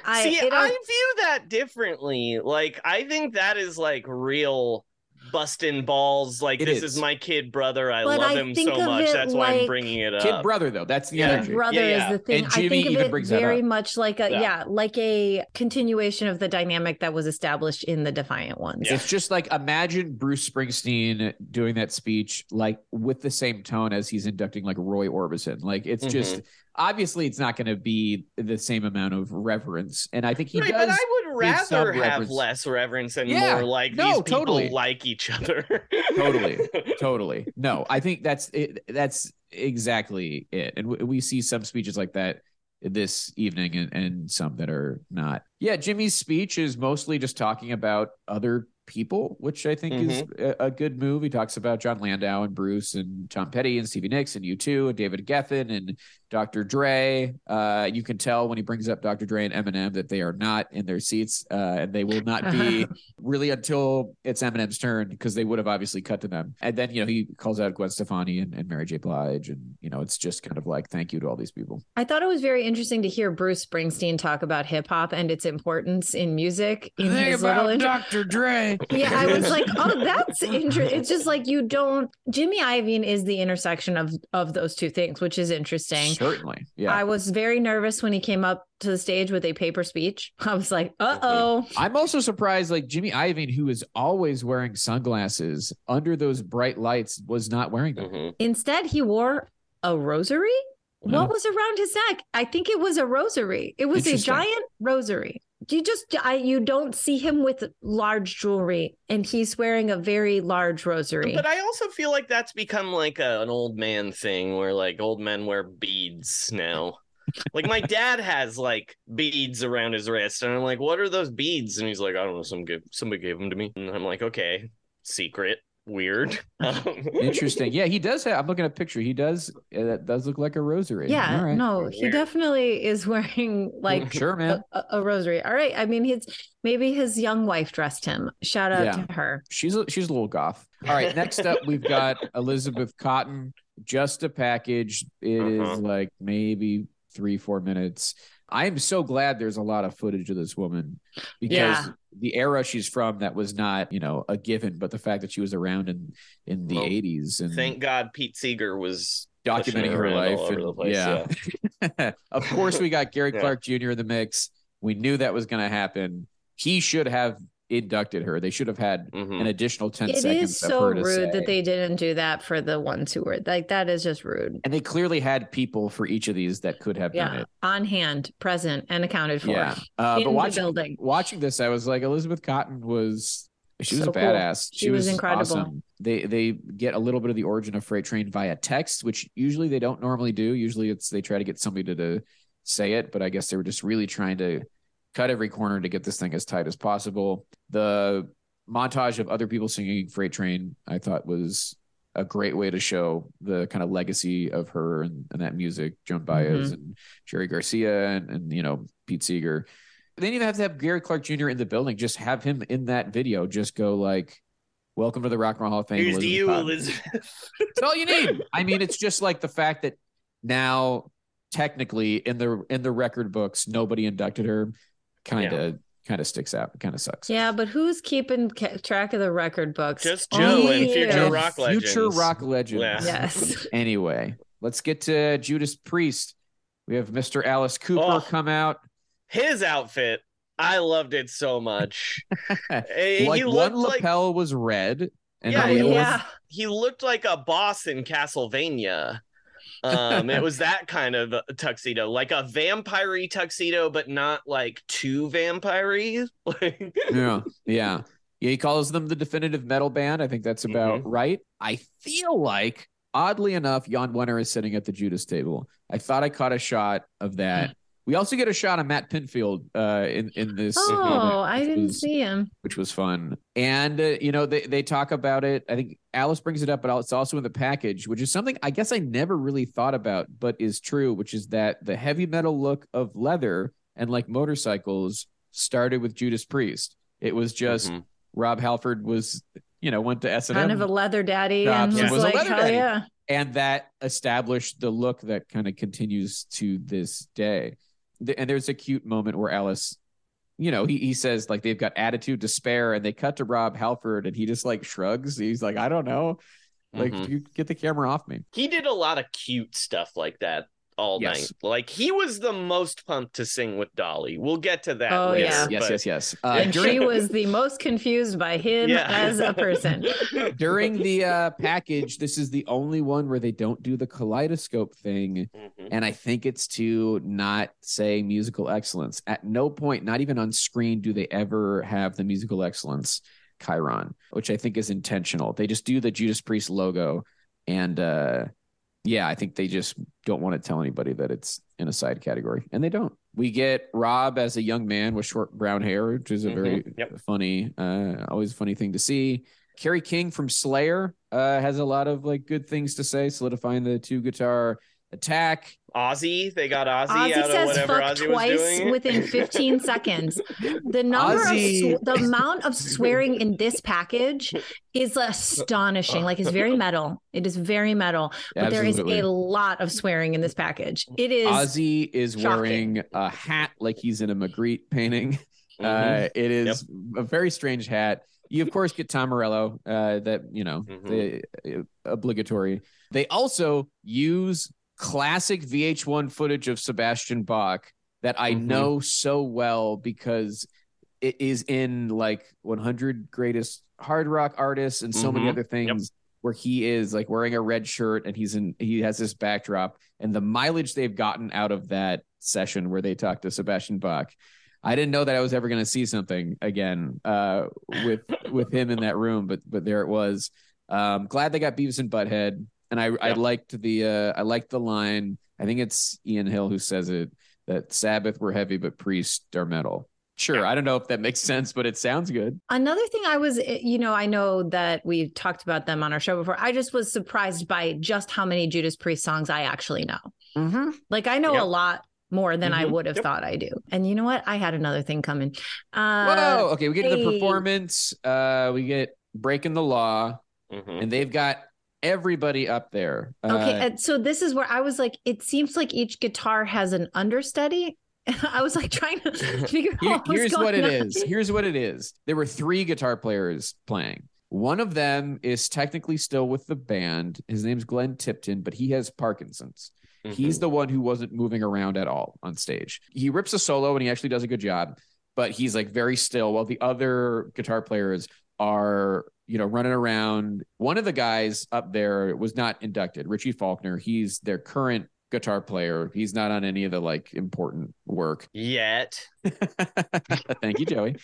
Shit." I, See, it, I view that differently. Like, I think that is like real busting balls. Like, this is. is. my kid brother. I But love I him so much. it That's why I'm bringing it up. Kid brother though, that's the Yeah. energy. brother Yeah, yeah. is the thing. And I think of even it brings that very up. much like a Yeah. yeah. like a continuation of the dynamic that was established in the Defiant ones. Yeah. It's just like imagine Bruce Springsteen doing that speech like with the same tone as he's inducting like Roy Orbison. Like it's just Mm-hmm. Obviously it's not going to be the same amount of reverence, and I think he Right, does. but I would rather have reverence. less reverence and Yeah, more like no, these people totally. like each other. Totally. totally no i think that's it that's exactly it and w- we see some speeches like that this evening and, and some that are not yeah jimmy's speech is mostly just talking about other people which i think is mm-hmm. a, a good move he talks about jon landau and bruce and tom petty and stevie nicks and u2 and david geffen and dr dre uh, you can tell when he brings up dr dre and eminem that they are not in their seats uh, and they will not be really until it's Eminem's turn because they would have obviously cut to them. And then, you know, he calls out Gwen Stefani and, and Mary J. Blige. And, you know, it's just kind of like, thank you to all these people. I thought it was very interesting to hear Bruce Springsteen talk about hip hop and its importance in music. In his little. Dr. Dre. yeah, I was like, oh, that's interesting. It's just like you don't. Jimmy Iovine is the intersection of of those two things, which is interesting. Certainly. Yeah. I was very nervous when he came up to the stage with a paper speech. I was like, uh oh. I'm also surprised, like Jimmy Iovine, who is always wearing sunglasses under those bright lights, was not wearing them. Mhm. Instead, he wore a rosary. Yeah. What was around his neck? I think it was a rosary. It was a giant rosary. You just I you don't see him with large jewelry and he's wearing a very large rosary. But I also feel like that's become like a, an old man thing where like old men wear beads now. like my dad has like beads around his wrist, and I'm like, "What are those beads?" And he's like, "I don't know. Some somebody gave them to me." And I'm like, "Okay, secret." Weird. Interesting. Yeah, he does have. I'm looking at a picture. He does. That does look like a rosary. Yeah, All right. no, he Weird. definitely is wearing like sure, man. a, a rosary. All right. I mean, he's maybe his young wife dressed him. Shout out Yeah. to her. She's a, she's a little goth. All right, next up we've got Elizabeth Cotten. Just a package. It is Uh-huh. like maybe three four minutes. I am so glad there's a lot of footage of this woman because Yeah. The era she's from that was not you know a given, but the fact that she was around in in the Well, 80s and Thank God Pete Seeger was documenting her life. and- place, yeah. of course, we got Gary Yeah. Clark Jr. in the mix. We knew that was going to happen. He should have inducted her. They should have had Mhm. an additional 10 It seconds is of so her to rude say. that they didn't do that for the ones who were like that is just rude. and they clearly had people for each of these that could have done Yeah, it. on hand, present, and accounted for. Yeah. Uh, in but the watching, building. watching this, I was like, Elizabeth Cotten was she was So a cool. badass. She was incredible. awesome. They they get a little bit of the origin of Freight Train via text, which usually they don't normally do. Usually it's they try to get somebody to, to say it, but I guess they were just really trying to cut every corner to get this thing as tight as possible. The montage of other people singing Freight Train, I thought was a great way to show the kind of legacy of her and, and that music, Joan Baez Mm-hmm. and Jerry Garcia and, and you know Pete Seeger. They didn't even have to have Gary Clark Jr. in the building. Just have him in that video. Just go like, "Welcome to the Rock and Roll Hall of Fame." Here's to you, Cotten." Elizabeth. That's all you need. I mean, it's just like the fact that now, technically, in the in the record books, nobody inducted her. Kind of, kind of sticks out. Kind of sucks. Yeah, but who's keeping ca- track of the record books? Just Only Joe and future And rock Future rock legends. Yeah. Yes. Anyway, let's get to Judas Priest. We have Mr. Alice Cooper Oh. come out. His outfit, I loved it so much. Eh, like he one looked like lapel was red, and Yeah, then yeah. one- he looked like a boss in Castlevania. Um, it was that kind of tuxedo, like a vampire tuxedo, but not like too vampire Like, yeah, yeah, yeah. He calls them the definitive metal band. I think that's about Mm-hmm. right. I feel like, oddly enough, Jan Wenner is sitting at the Judas table. I thought I caught a shot of that. We also get a shot of Matt Pinfield uh, in in this. Oh, moment, I didn't was- see him. which was fun. And uh, you know, they they talk about it. I think Alice brings it up, but it's also in the package, which is something I guess I never really thought about, but is true, which is that the heavy metal look of leather and like motorcycles started with Judas Priest. It was just Mhm. Rob Halford was, you know, went to S and Kind of a leather daddy, and Jobs was, was a like, leather hell daddy. yeah. and that established the look that kind of continues to this day. And there's a cute moment where Alice, you know, he, he says like they've got attitude to spare, and they cut to Rob Halford, and he just like shrugs. He's like, I don't know, like Mhm. you get the camera off me. he did a lot of cute stuff like that all Yes. night. Like he was the most pumped to sing with Dolly. We'll get to that Oh, later. yeah. Yes, but- yes, yes. Uh, and during, she was the most confused by him Yeah. as a person. during the uh, package, this is the only one where they don't do the kaleidoscope thing. Mhm. And I think it's to not say musical excellence. At no point, not even on screen, do they ever have the musical excellence chyron, which I think is intentional. They just do the Judas Priest logo. And uh, yeah, I think they just don't want to tell anybody that it's in a side category. And they don't. We get Rob as a young man with short brown hair, which is a very Mhm. Yep. funny, uh, always a funny thing to see. Kerry King from Slayer uh, has a lot of like good things to say, solidifying the two guitar attack. Ozzy, they got Ozzy, Ozzy out of says whatever fuck Ozzy was twice doing. within 15 seconds. The number Ozzy- of sw- the amount of swearing in this package is astonishing. Like it's very metal. It is very metal, but there is a lot of swearing in this package. It is Ozzy is shocking. wearing a hat like he's in a Magritte painting. Mhm. Uh, it is a very strange hat. You of course get Tom Morello, uh, that you know Mhm. the uh, obligatory. They also use classic VH1 footage of Sebastian Bach that I Mhm. know so well because it is in like 100 greatest hard rock artists and so many Mhm. other things where he is like wearing a red shirt and he's in he has this backdrop and the mileage they've gotten out of that session where they talked to Sebastian Bach. I didn't know that I was ever going to see something again uh, with with him in that room, but but there it was. Um, glad they got Beavis and Butthead, and I I liked the uh, I liked the line. I think it's Ian Hill who says it that Sabbath were heavy, but Priest are metal. Sure. I don't know if that makes sense, but it sounds good. Another thing I was, eh, you know, I know that we've talked about them on our show before. I just was surprised by just how many Judas Priest songs I actually know. Mm-hmm. Like I know Yep. a lot more than I Mhm. would have Yep. thought I do. And you know what? I had another thing coming. Uh, Whoa. Okay. We get to the performance. Uh, we get breaking the law, Mhm. and they've got everybody up there. Okay, Uh, and so this is where I was like, it seems like each guitar has an understudy. I was like trying to figure Here- out. what was here's what it on. is. Here's what it is. There were three guitar players playing. One of them is technically still with the band. His name's Glenn Tipton, but he has Parkinson's. He's Mhm. the one who wasn't moving around at all on stage. He rips a solo and he actually does a good job, but he's like very still while the other guitar players are, you know, running around. One of the guys up there was not inducted, Richie Faulkner. He's their current guitar player. He's not on any of the like important work. Yet. Thank you, Joey.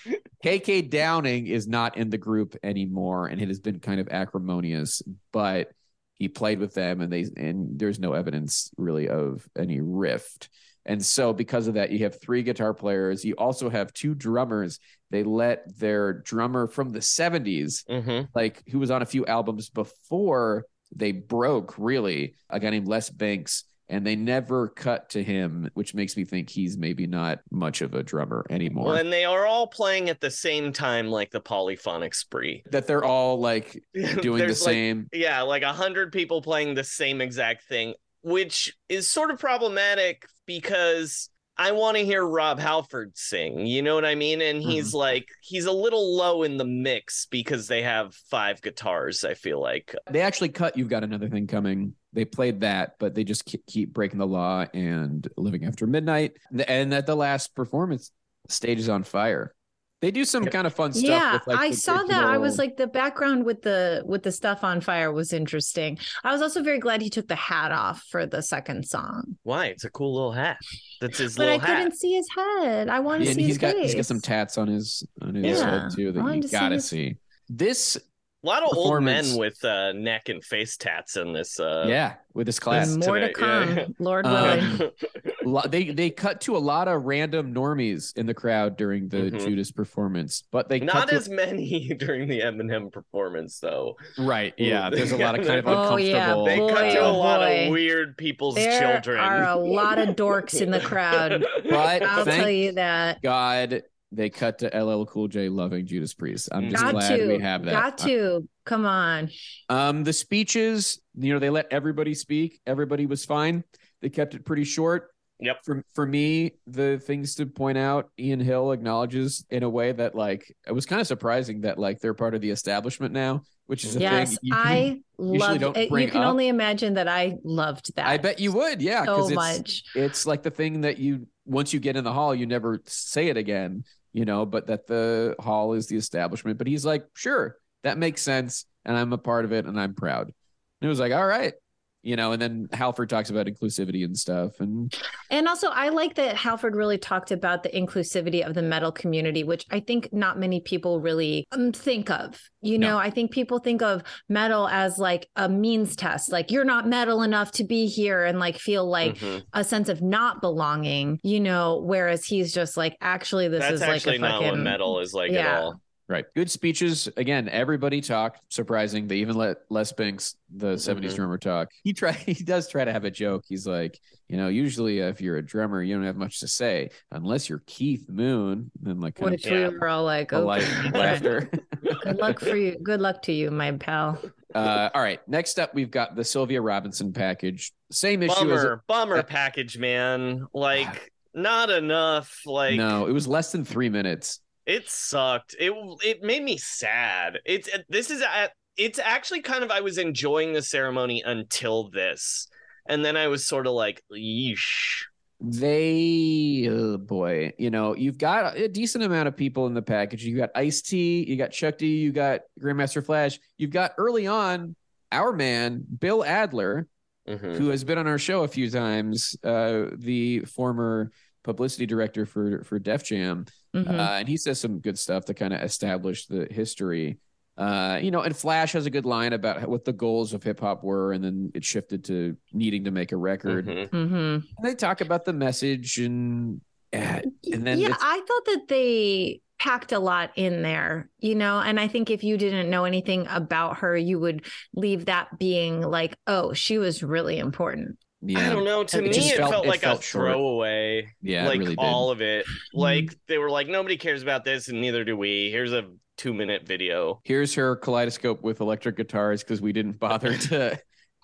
KK Downing is not in the group anymore, and it has been kind of acrimonious, but he played with them, and they and there's no evidence really of any rift. And so, because of that, you have three guitar players. You also have two drummers. They let their drummer from the 70s, hmm like who was on a few albums before they broke, really, a guy named Les Binks, and they never cut to him, which makes me think he's maybe not much of a drummer anymore. Well, and they are all playing at the same time, like the polyphonic spree. that they're all like doing the There's, like, same. yeah, like a hundred people playing the same exact thing, which is sort of problematic because I want to hear Rob Halford sing. You know what I mean? And he's mm-hmm. like, he's a little low in the mix because they have five guitars. I feel like. They actually cut. You've got another thing coming. They played that, but they just keep breaking the law and living after midnight. And at the last performance, stage is on fire. They do some kind of fun stuff. yeah with, like, i saw that i was like the background with the with the stuff on fire was interesting i was also very glad he took the hat off for the second song Why? It's a cool little hat. That's his but i little hat. couldn't see his head i want to Yeah, see and his he's got face he's got some tats on his on his Yeah, head too that you to gotta his- see. This A lot of old men with uh, neck and face tats in this. Uh, yeah, with his class. and more to today, yeah. lord Um, willing Lo- they they cut to a lot of random normies in the crowd during the Mhm. Judas performance, but they Not cut to- as many during the Eminem performance, though. right. Yeah, there's a lot of kind of Oh, yeah, uncomfortable. They Boy, cut to oh a lot boy. of weird people's there children. There are a lot of dorks in the crowd But i'll thank tell you that God, they cut to LL Cool J loving Judas Priest. I'm just got glad to we have that. got to come on Um, the speeches, you know, they let everybody speak. Everybody was fine. They kept it pretty short. Yep. For for me, the things to point out, Ian Hill acknowledges in a way that like it was kind of surprising that like they're part of the establishment now, which is a yes thing. you- i loved don't it you can up. only imagine that i loved that I bet you would, yeah, so because it's much it's like the thing that you once you get in the hall, you never say it again, you know, but that the hall is the establishment. But he's like, sure, that makes sense, and I'm a part of it, and I'm proud. And it was like, all right, you know, and then Halford talks about inclusivity and stuff, and And also, I like that Halford really talked about the inclusivity of the metal community, which I think not many people really um, think of. You No. know, I think people think of metal as like a means test, like you're not metal enough to be here and like feel like Mhm. a sense of not belonging, you know, whereas he's just like, actually, this That's is actually like a not fucking. what metal is like at all. Right, good speeches. Again, everybody talked. Surprising, they even let Les Binks, the '70s Mhm. drummer, talk. He try, he does try to have a joke. He's like, you know, usually if you're a drummer, you don't have much to say unless you're Keith Moon. Then like kind Which of Yeah. we were all like, a light okay, laughter. good luck for you. Good luck to you, my pal. Uh, all right. Next up, we've got the Sylvia Robinson package. Same issue as Bummer, bummer package, man. Like not enough. Like no. It was less than three minutes. It sucked. It it made me sad. It's this is at it's actually kind of I was enjoying the ceremony until this, and then I was sort of like, yeesh. They, oh boy, you know, you've got a decent amount of people in the package. You got Ice T, you got Chuck D, you got Grandmaster Flash, you've got early on our man Bill Adler, Mhm. who has been on our show a few times, uh, the former publicity director for for Def Jam. Mhm. uh, and he says some good stuff to kind of establish the history. Uh, you know, and Flash has a good line about what the goals of hip hop were, and then it shifted to needing to make a record. Mhm. Mm-hmm. And they talk about the message and uh, and then yeah, I thought that they packed a lot in there, you know, and I think if you didn't know anything about her, you would leave that being like, oh, she was really important. Yeah, I don't know. To It me, just it felt- felt, it like felt a short. throwaway. yeah, like really all of it. Like they were like, nobody cares about this, and neither do we. Here's a two minute video. Here's her kaleidoscope with electric guitars because we didn't bother to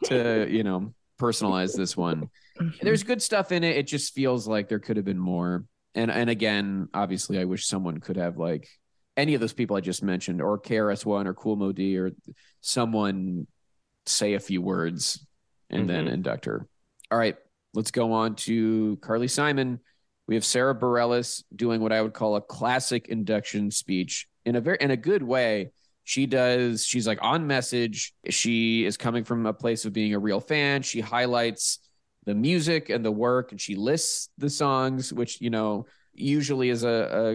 to you know personalize this one. There's good stuff in it. It just feels like there could have been more. And and again, obviously, I wish someone could have like any of those people I just mentioned, or KRS One, or Kool Moe Dee, or someone say a few words and then Mhm. induct her. All right, let's go on to Carly Simon. We have Sara Bareilles doing what I would call a classic induction speech in a very in a good way. She does. She's like on message. She is coming from a place of being a real fan. She highlights the music and the work, and she lists the songs, which you know usually is a,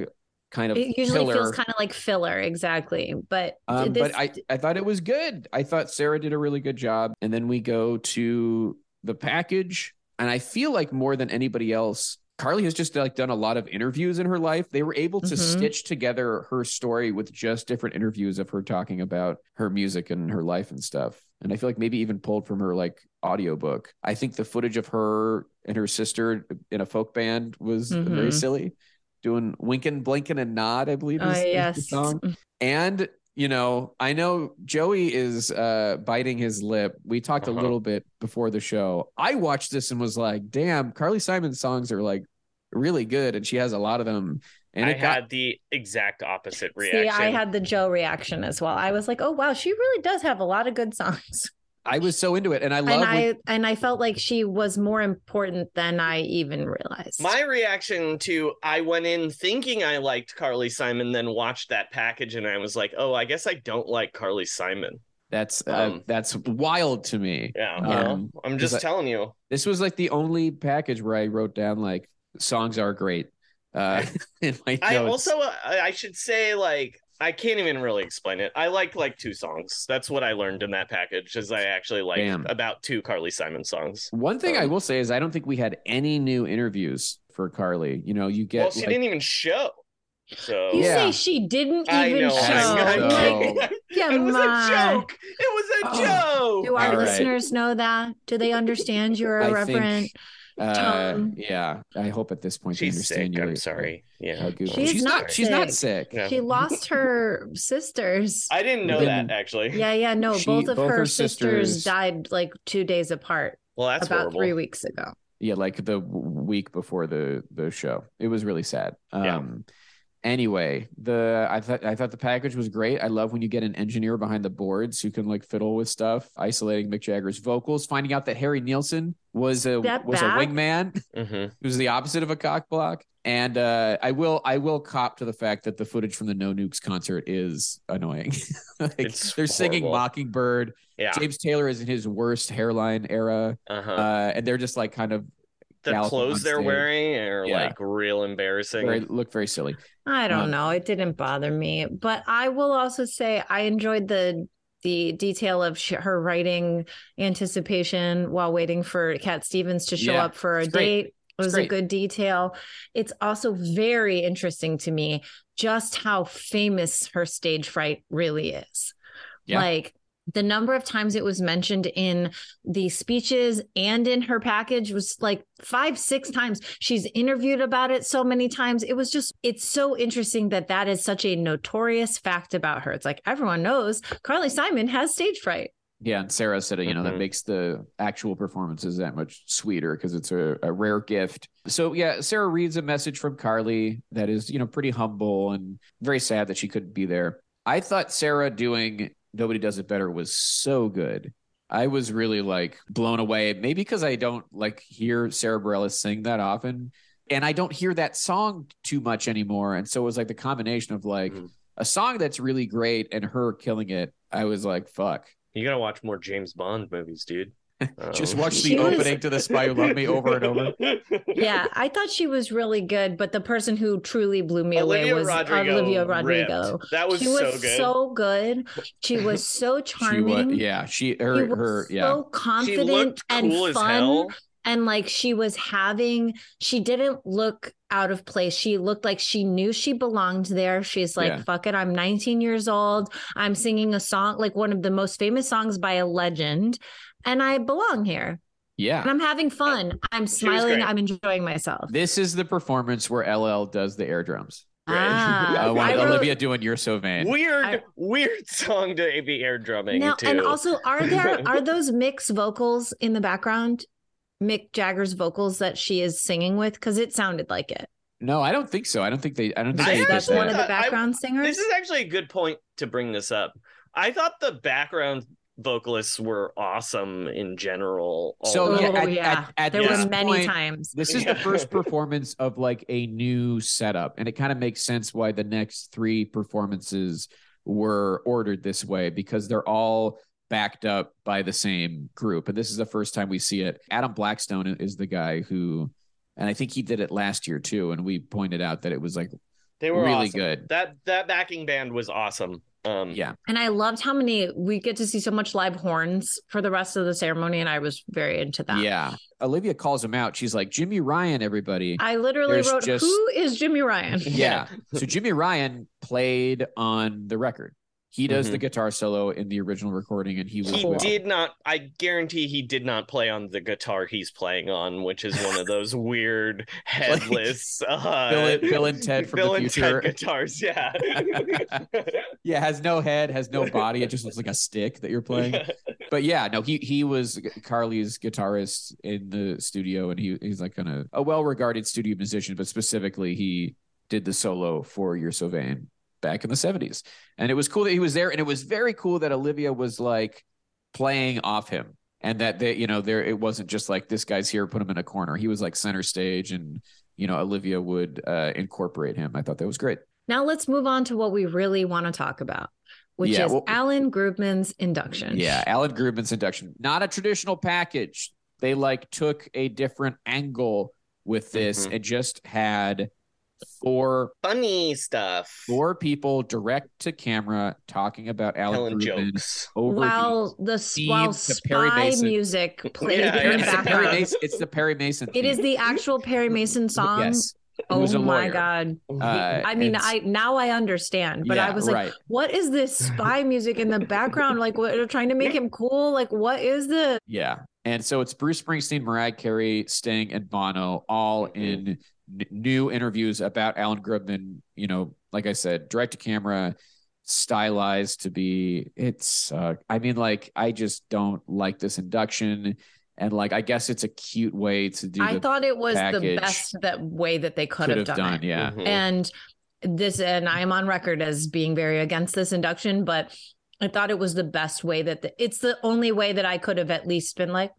a kind of It usually filler. feels kind of like filler, exactly. But Um, this, but I, I thought it was good. I thought Sara did a really good job. And then we go to the package. And I feel like more than anybody else, Carly has just like done a lot of interviews in her life. They were able to Mhm. stitch together her story with just different interviews of her talking about her music and her life and stuff. And I feel like maybe even pulled from her like audiobook. I think the footage of her and her sister in a folk band was very Mhm. silly. Doing winking, blinking, and nod, I believe is, is the yes, song. And you know, I know Joey is uh biting his lip. We talked Uh-huh. a little bit before the show. I watched this and was like, "Damn, Carly Simon's songs are like really good, and she has a lot of them." And I it got had the exact opposite reaction. See, I had the Joe reaction as well. I was like, oh wow, she really does have a lot of good songs. I was so into it, and I love. and when- I and I felt like she was more important than I even realized. My reaction to I went in thinking I liked Carly Simon, then watched that package and I was like, oh, I guess I don't like Carly Simon. that's uh, um, that's wild to me. Yeah, Yeah. well, I'm just I- telling you. This was like the only package where I wrote down like songs are great. Uh, in my I also uh, I should say like I can't even really explain it. I liked like two songs. That's what I learned in that package. Is I actually liked Damn. about two Carly Simon songs. One thing I Um, will say is I don't think we had any new interviews for Carly. You know, you get well, she like- didn't even show. So you Yeah. say she didn't I even know. show. I know. Like, it was on. a joke. It was a Oh. joke. Do our All right. listeners know that? Do they understand your I irreverent? think, uh, yeah, I hope at this point they She's understand sick. you. I'm sorry. Yeah. how goofy- She's she's not not. She's not sick. sick. Yeah. She lost her sisters. I didn't know Then- that actually. Yeah, yeah, no. She- both of both her, her sisters, sisters- died like two days apart, Well, that's about horrible. three weeks ago. Yeah, like the week before the the show. It was really sad. Yeah. Anyway, the I thought I thought the package was great. I love when you get an engineer behind the boards who can like fiddle with stuff, isolating Mick Jagger's vocals, finding out that Harry Nilsson was a Step was back. a wingman. hmm It was the opposite of a cock block. And uh, I will I will cop to the fact that the footage from the No Nukes concert is annoying. like, they're singing horrible. Mockingbird. Yeah. James Taylor is in his worst hairline era. Uh-huh. Uh, and they're just like kind of the galloping clothes they're wearing are Yeah. like real embarrassing. very, look very silly. I don't Um, know. It didn't bother me, but I will also say I enjoyed the the detail of sh- her writing anticipation while waiting for Cat Stevens to show Yeah, up for a it's great. date. It was a good detail. It's also very interesting to me just how famous her stage fright really is. Yeah. Like the number of times it was mentioned in the speeches and in her package was like five, six times. She's interviewed about it so many times. It was just, it's so interesting that that is such a notorious fact about her. It's like everyone knows Carly Simon has stage fright. Yeah, and Sara said, you know, that Mhm. makes the actual performances that much sweeter because it's a, a rare gift. So yeah, Sara reads a message from Carly that is, you know, pretty humble and very sad that she couldn't be there. I thought Sara doing Nobody Does It Better was so good. I was really like blown away, maybe because I don't like hear Sara Bareilles sing that often. And I don't hear that song too much anymore. And so it was like the combination of like Mhm. a song that's really great and her killing it. I was like, fuck. You gotta watch more James Bond movies, dude. Just Um, watch the She was- opening to The Spy Who Loved Me over and over. yeah, I thought she was really good, but the person who truly blew me Olivia away was Rodrigo. Olivia ripped. Rodrigo. That was, she was so good. so good. She was so She charming. was, yeah, she She her was her yeah. so she confident looked and cool as fun. hell. and like she was having she didn't look out of place she looked like she knew she belonged there she's like Yeah. fuck it i'm 19 years old i'm singing a song like one of the most famous songs by a legend and i belong here Yeah. and i'm having fun i'm smiling i'm enjoying myself This is the performance where LL does the air drums. ah, Uh, I wrote- Olivia doing "You're So Vain." Weird, I- weird song to be air drumming now too. and also are there are those mixed vocals in the background mick jagger's vocals that she is singing with because it sounded like it No, I don't think so. I don't think they. I don't think I they that's actually one of the thought- I- background singers This is actually a good point to bring this up. I thought the background vocalists were awesome in general. all So, yeah, oh at- yeah, at- at there this were many point- times. This is the first performance of like a new setup, and it kind of makes sense why the next three performances were ordered this way because they're all backed up by the same group. And this is the first time we see it. Adam Blackstone is the guy who, and I think he did it last year too. And we pointed out that it was like they were really awesome. good. That that backing band was awesome. Um, Yeah. And I loved how many we get to see so much live horns for the rest of the ceremony, and I was very into that. Yeah. Olivia calls him out. She's like, Jimmy Ryan, everybody. I literally There's wrote, just- "Who is Jimmy Ryan?" yeah. So Jimmy Ryan played on the record. He does the guitar solo in the original recording, and he was Mm-hmm. He with- did not. I guarantee he did not play on the guitar he's playing on, which is one of those weird headless uh, Bill and- Bill and Ted from Bill the and future. Ted guitars. Yeah, yeah, has no head, has no body. It just looks like a stick that you're playing. But yeah, no, he he was Carly's guitarist in the studio, and he he's like kind of a well regarded studio musician, but specifically he did the solo for You're So Vain back in the 70s. And it was cool that he was there, and it was very cool that Olivia was like playing off him. And that they, you know, there it wasn't just like this guy's here, put him in a corner. He was like center stage, and you know, Olivia would uh, incorporate him. I thought that was great. Now let's move on to what we really want to talk about, which Yeah, is well- Alan Grubman's induction. Yeah, Alan Grubman's induction, not a traditional package. They like took a different angle with this Mhm. and just had four funny stuff. four people direct to camera talking about Alan telling Grubman jokes. over While the theme while to Perry spy Mason. music played Yeah, in the, the it's, the Perry background. Mason, it's the Perry Mason. It is the actual Perry Mason song. yes. Oh my lawyer. god! Uh, I mean, I now I understand, but I was like, right. what is this spy music in the background? Like, what they're trying to make him cool? Like, what is this? Yeah. And so it's Bruce Springsteen, Mariah Carey, Sting, and Bono all Mhm. in n- new interviews about Alan Grubman. You know, like I said, direct to camera, stylized to be. It's, uh, I mean, like, I just don't like this induction. And like, I guess it's a cute way to do I the thought it was the best that way that they could, could have have done, done. it. Yeah. Mhm. And this, and I am on record as being very against this induction, but I thought it was the best way that the, it's the only way that I could have at least been like, well,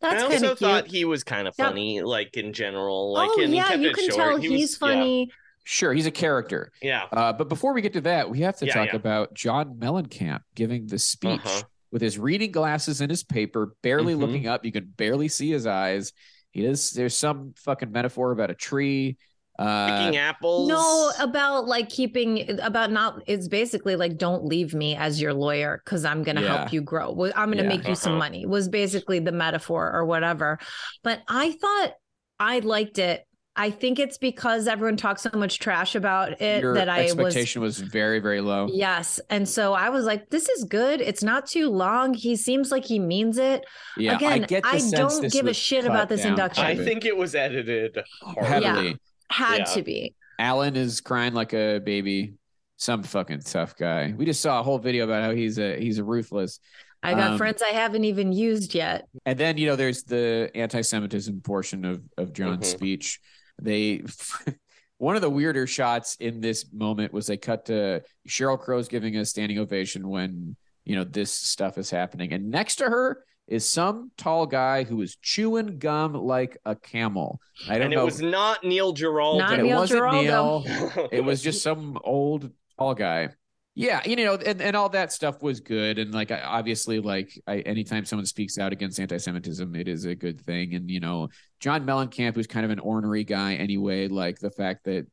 that's I also of cute. thought he was kind of Yep. funny, like in general. Like, oh and he yeah, kept you it can short. tell He he's was- yeah. funny. Sure, he's a character. Yeah. Uh, but before we get to that, we have to Yeah, talk yeah. about John Mellencamp giving the speech Uh-huh. with his reading glasses and his paper, barely Mhm. looking up. You can barely see his eyes. He does. there's some fucking metaphor about a tree. Uh, Picking apples. No, about like keeping about not. It's basically like don't leave me as your lawyer because I'm going to Yeah. help you grow. I'm going to Yeah. make you some Uh-huh. money. Was basically the metaphor or whatever. But I thought I liked it. I think it's because everyone talks so much trash about it your that I was expectation was, very, very low. Yes. And so I was like, this is good. It's not too long. He seems like he means it. Yeah, Again, I get the I sense don't give a shit about this down induction. quite I a bit. think it was edited hard. heavily. Had Yeah. to be. Alan is crying like a baby. Some fucking tough guy. We just saw a whole video about how he's a he's a ruthless. I got Um, friends I haven't even used yet. And then you know there's the anti-Semitism portion of of John's Mhm. speech. They one of the weirder shots in this moment was they cut to Sheryl Crow's giving a standing ovation when you know this stuff is happening, and next to her is some tall guy who is chewing gum like a camel. I don't And it was not Neil Giraldo. Not it Neil wasn't Giraldo. Neil. It was just some old tall guy. Yeah, you know, and, and all that stuff was good, and like I, obviously, like I, anytime someone speaks out against anti-Semitism, it is a good thing. And you know, John Mellencamp, who's kind of an ornery guy anyway, like the fact that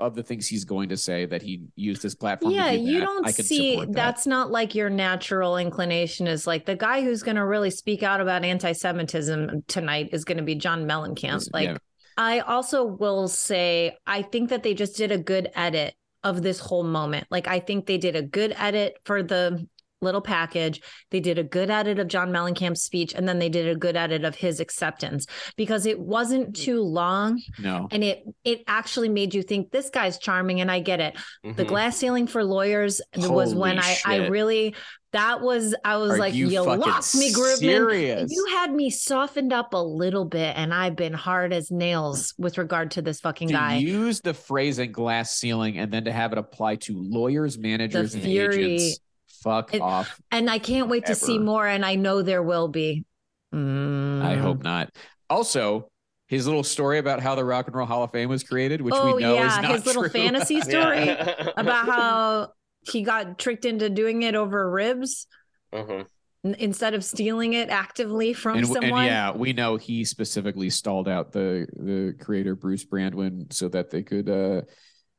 of the things he's going to say that he used his platform. Yeah, to do you don't see that. that's not like your natural inclination is like the guy who's going to really speak out about anti-Semitism tonight is going to be John Mellencamp. Like Yeah. I also will say I think that they just did a good edit of this whole moment. Like I think they did a good edit for the little package. They did a good edit of John Mellencamp's speech and then they did a good edit of his acceptance because it wasn't too long no. and it it actually made you think this guy's charming and I get it. The Mhm. glass ceiling for lawyers was when Holy I I really that was I was Are like you you, fucking lost me Grubman. You had me softened up a little bit and I've been hard as nails with regard to this fucking to guy. use the phrasing glass ceiling and then to have it apply to lawyers, managers, and fury- agents. Fuck It- off. and I can't wait to see more and I know there will be. I Mm. hope not. Also, his little story about how the Rock and Roll Hall of Fame was created, which oh we know yeah, is not his little true. fantasy story Yeah. about how he got tricked into doing it over ribs. Mhm. n- instead of stealing it actively from and, and someone. yeah, we know he specifically stalled out the the creator Bruce Brandwein so that they could uh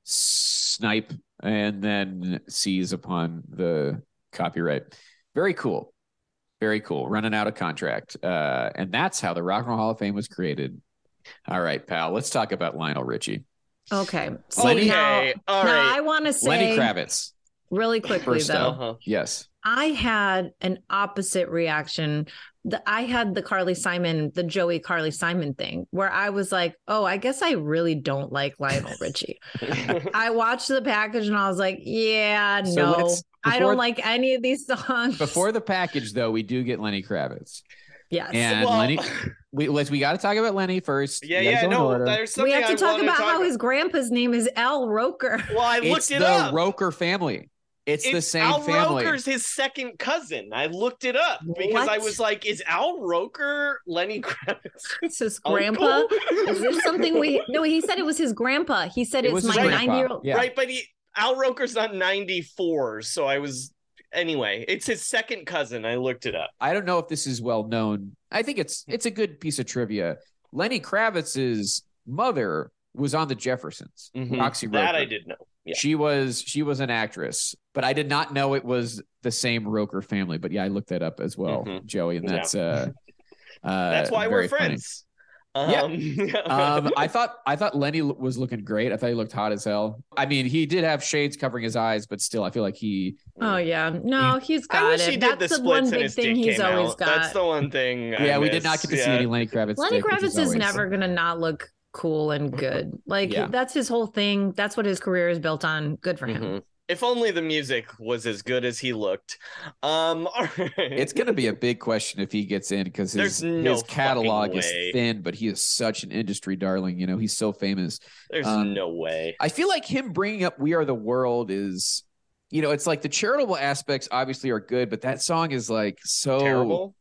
snipe and then seize upon the copyright. Very cool. Very cool. Running out of contract. Uh and that's how the Rock and Roll Hall of Fame was created. All right, pal. Let's talk about Lionel Richie. Okay. So Lenny- now, Okay, all now right. I want to say Lenny Kravitz. Really quickly First though. up. Uh-huh. Yes. I had an opposite reaction. The, I had the Carly Simon, the Joey Carly Simon thing, where I was like, "Oh, I guess I really don't like Lionel Richie." I watched the package and I was like, "Yeah, So no, let's- I don't like any of these songs." Before the package, though, we do get Lenny Kravitz. yes, And Well- Lenny we let's we gotta talk about Lenny first. yeah, We yeah, no, there's something we have to I talk wanna about talk how his grandpa's name is Al Roker. Well, I it's looked it the up. Roker family. It's, the It's same Al family. Roker's his second cousin. I looked it up because I was like, "Is Al Roker Lenny Kravitz's his grandpa. Is this something we? No, he said it was his grandpa. He said It it's was my grandpa. nine-year-old. Yeah. Right, but he, Al Roker's not 94, so I was anyway. It's his second cousin. I looked it up. I don't know if this is well known. I think it's it's a good piece of trivia. Lenny Kravitz's mother was on the Jeffersons. Mhm. Roxie That I did know. Yeah. She was she was an actress, but I did not know it was the same Roker family. But yeah, I looked that up as well, Mhm. Joey, and Yeah. that's uh, uh That's why we're funny. friends. Yeah. Um, um, I thought I thought Lenny was looking great. I thought he looked hot as hell. I mean, he did have shades covering his eyes, but still, I feel like he. Oh yeah, no, he's got I wish it. he did That's the the one splits and big his thing dick he's came always out. got. That's the one thing. I yeah, we did not get to see any Lenny Kravitz. Lenny dick, which Kravitz is always- never gonna not look cool and good. Like Yeah. that's his whole thing. That's what his career is built on. Good for him. Mhm. If only the music was as good as he looked. Um, all right. It's going to be a big question if he gets in because his, no his catalog is thin, but he is such an industry darling. You know, he's so famous. There's um, no way. I feel like him bringing up "We Are the World" is, you know, it's like the charitable aspects obviously are good, but that song is like so Terrible.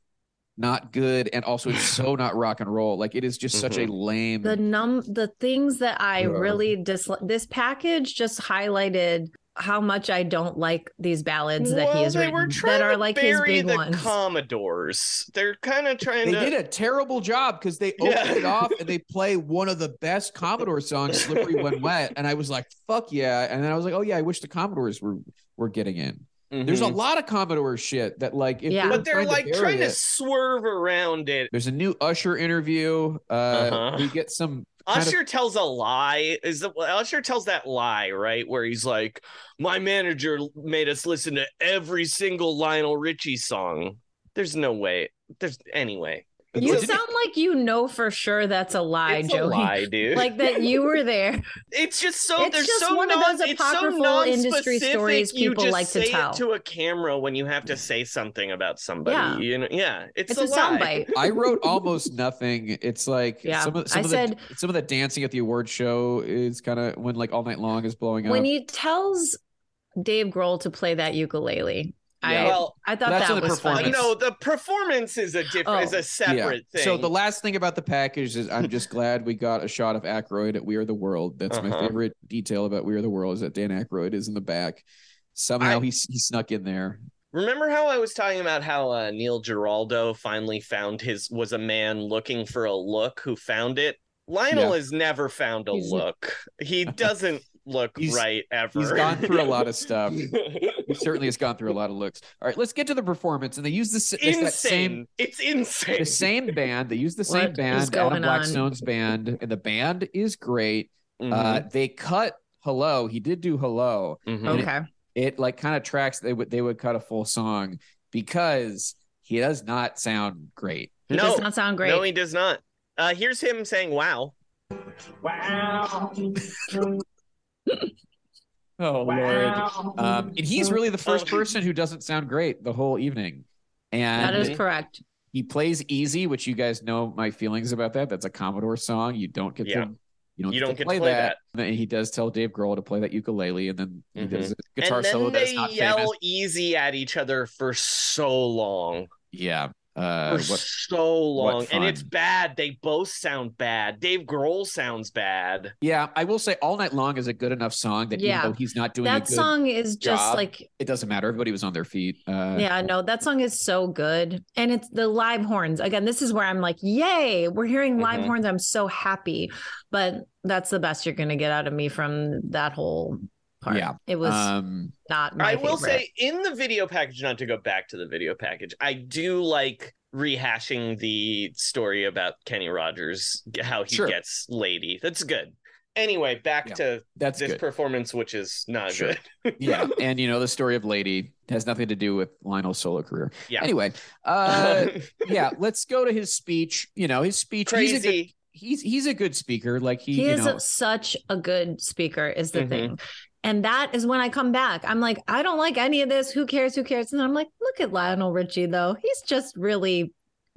Not good, and also it's so not rock and roll. Like it is just such a Mm-hmm. lame. The num the things that I Yeah. really dislike. This package just highlighted how much I don't like these ballads that he Well, has written that are like his bury big the ones. Commodores. They're kind of trying they to. did a terrible job because they opened Yeah. it off and they play one of the best Commodore songs, "Slippery When Wet," and I was like, "Fuck yeah!" And then I was like, "Oh yeah, I wish the Commodores were were getting in." There's a Mhm. lot of Commodore shit that like, if Yeah. they were but they're trying to like bury trying to swerve around it. There's a new Usher interview. Uh, Uh-huh. We get some. kind of- Usher tells a lie. Is the Usher tells that lie right where he's like, "My manager made us listen to every single Lionel Richie song." There's no way. There's anyway. You Didn't- sound like you know for sure that's a lie, it's Joey. a lie, dude. Like that you were there. it's just so It's there's just so one of those it's so apocryphal industry stories you people just like to say tell. it to a camera when you have to say something about somebody. Yeah. You know, yeah, it's, It's a, a lie. soundbite. I wrote almost nothing. It's like Yeah. some of some I of said- the some of the dancing at the award show is kind of when like all night long is blowing up. When he tells Dave Grohl to play that ukulele, I Well, I thought That's that in the was funny. performance. no, the performance is a different, is Oh. a separate thing. So the last thing about the package is I'm just glad we got a shot of Aykroyd at We Are the World. That's my Uh-huh. favorite detail about We Are the World is that Dan Aykroyd is in the back Somehow I- he he snuck in there. Remember how I was talking about how uh, Neil Giraldo finally found his was a man looking for a look who found it. Lionel Yeah. has never found a He's- look. He doesn't look He's- right ever. He's gone through a lot of stuff. He certainly has gone through a lot of looks. All right, let's get to the performance. And they use this, this insane. that same it's insane. the same band. They use the same band, Adam going on? Band, and the band is great. Mhm, Uh, they cut hello. He did do hello. mhm. and it- Okay. It like kind of tracks. They would they would cut a full song because he does not sound great. He No. does not sound great. No, he does not. Uh, here's him saying "Wow." "Wow." Oh lord. Um, and he's really the first person who doesn't sound great the whole evening. And that is correct. he plays easy, which you guys know my feelings about that. That's a Commodore song. You don't get Yeah. to you don't, You get, don't to get to play, play that. And he does tell Dave Grohl to play that ukulele, and then he Mhm. does a guitar and then solo that's they not yell famous. easy at each other for so long. Yeah. Uh, for what, so long, and it's bad. They both sound bad. Dave Grohl sounds bad. yeah, I will say, "All Night Long" is a good enough song that Yeah. even though he's not doing a That good, song is just job. like it doesn't matter. Everybody was on their feet. Uh, yeah, no, that song is so good. And it's the live horns. Again, this is where I'm like, yay, we're hearing live Mhm. horns. I'm so happy. But that's the best you're gonna get out of me from that whole part. Yeah. It was Um, not my I will say, in the video package, not to go back to the video package, I do like rehashing the story about Kenny Rogers, how he Sure. gets lady. That's good. Anyway, back Yeah, to that's this good. performance, which is not Sure. good. yeah, and you know the story of Lady has nothing to do with Lionel's solo career. Yeah. Anyway, uh, yeah, let's go to his speech. You know, his speech. He's a good, Crazy. he's he's a good speaker. Like he, he you is know, such a good speaker is the Mhm. thing and that is when i come back. I'm like i don't like any of this. Who cares? Who cares? And i'm like look at lionel richie though. He's just really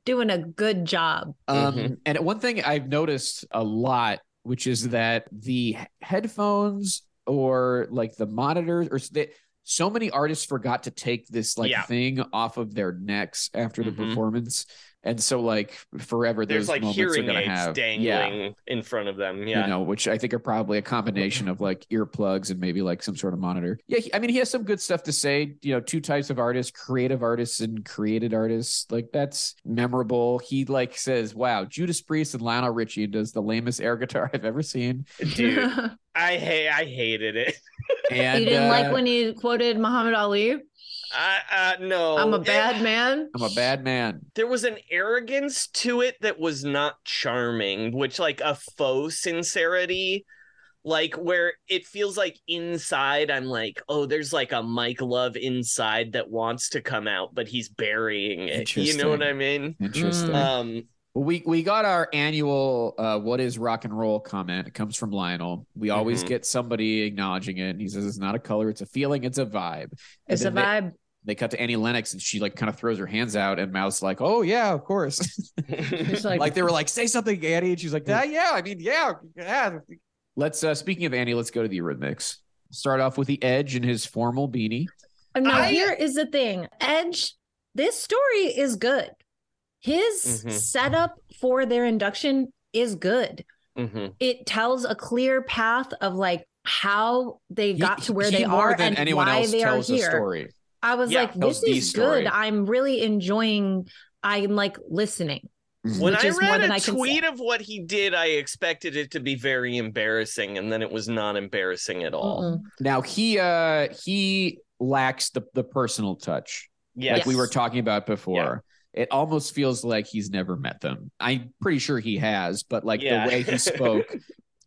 doing a good job. Um, Mhm. and one thing I've noticed a lot, which is that the headphones or like the monitors or they, so many artists forgot to take this like Yeah. thing off of their necks after the Mhm. performance, and so like forever There's those like moments are hearing gonna aids have dangling yeah. in front of them. Yeah. You know, which I think are probably a combination of like earplugs and maybe like some sort of monitor. Yeah, he- I mean, he has some good stuff to say. You know, two types of artists: creative artists and created artists. Like that's memorable. He like says, "Wow, Judas Priest and Lionel Richie does the lamest air guitar I've ever seen." Dude, I hate I hated it. And you didn't uh, like when he quoted muhammad ali I uh no. i'm a It- bad man I'm a bad man. there was an arrogance to it that was not charming, which like a faux sincerity, like where it feels like inside I'm like, oh, there's like a Mike Love inside that wants to come out, but he's burying it. You know what I mean? Interesting. Um, we we got our annual uh, "What is rock and roll?" comment. It comes from Lionel. We always Mhm. get somebody acknowledging it, and he says it's not a color, it's a feeling, it's a vibe. And it's a then they- vibe they cut to Annie Lennox and she like kind of throws her hands out and Mouth's like, "Oh yeah, of course." It's like, like- they were like, "Say something, Annie," and she's like, "Ah, "Yeah, I mean, yeah, yeah." Let's uh speaking of Annie, let's go to the Eurythmics. Start off with the Edge and his formal beanie. And now I- here is the thing edge this story is good his Mhm. setup for their induction is good mhm. it tells a clear path of like how they He- got to where they are than and anyone why else they are tells a here. story. I was Yeah, like, this the is good. I'm really enjoying. I'm like listening. When I is more read than a I can tweet of what he did, I expected it to be very embarrassing, and then it was not embarrassing at all. Mm-mm. Now he uh he lacks the the personal touch. Yeah, like we were talking about before. It almost feels like he's never met them. I'm pretty sure he has, but like Yeah. the way he spoke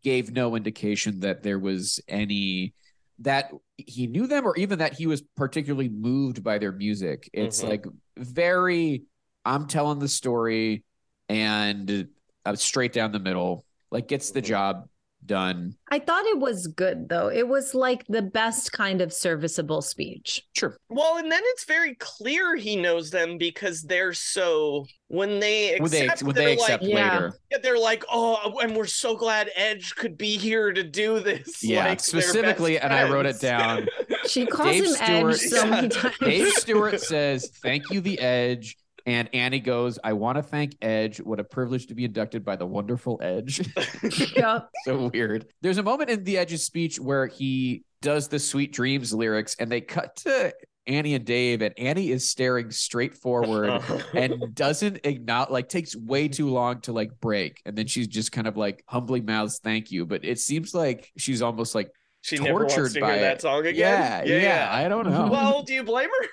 gave no indication that there was any that he knew them or even that he was particularly moved by their music. It's Mhm. like very I'm telling the story and uh, straight down the middle, like gets the Mhm. job done. I thought it was good though. It was like the best kind of serviceable speech. Sure. Well, and then it's very clear he knows them because they're so when they accept, When they when they're accept like, Yeah. later. yeah, they're like, oh, and we're so glad Edge could be here to do this. Yeah, like, specifically, and I wrote it down. She calls Dave him Edge so many times. Dave Stewart says, "Thank you, the Edge." And Annie goes, "I want to thank Edge. What a privilege to be inducted by the wonderful Edge." Yep. so weird. There's a moment in the Edge's speech where he does the Sweet Dreams lyrics, and they cut to Annie and Dave, and Annie is staring straight forward and doesn't acknowledge, like, takes way too long to like break, and then she's just kind of like humbly mouths "thank you," but it seems like she's almost like she never wants tortured to by hear that song again. Yeah, yeah, yeah, I don't know. Well, do you blame her?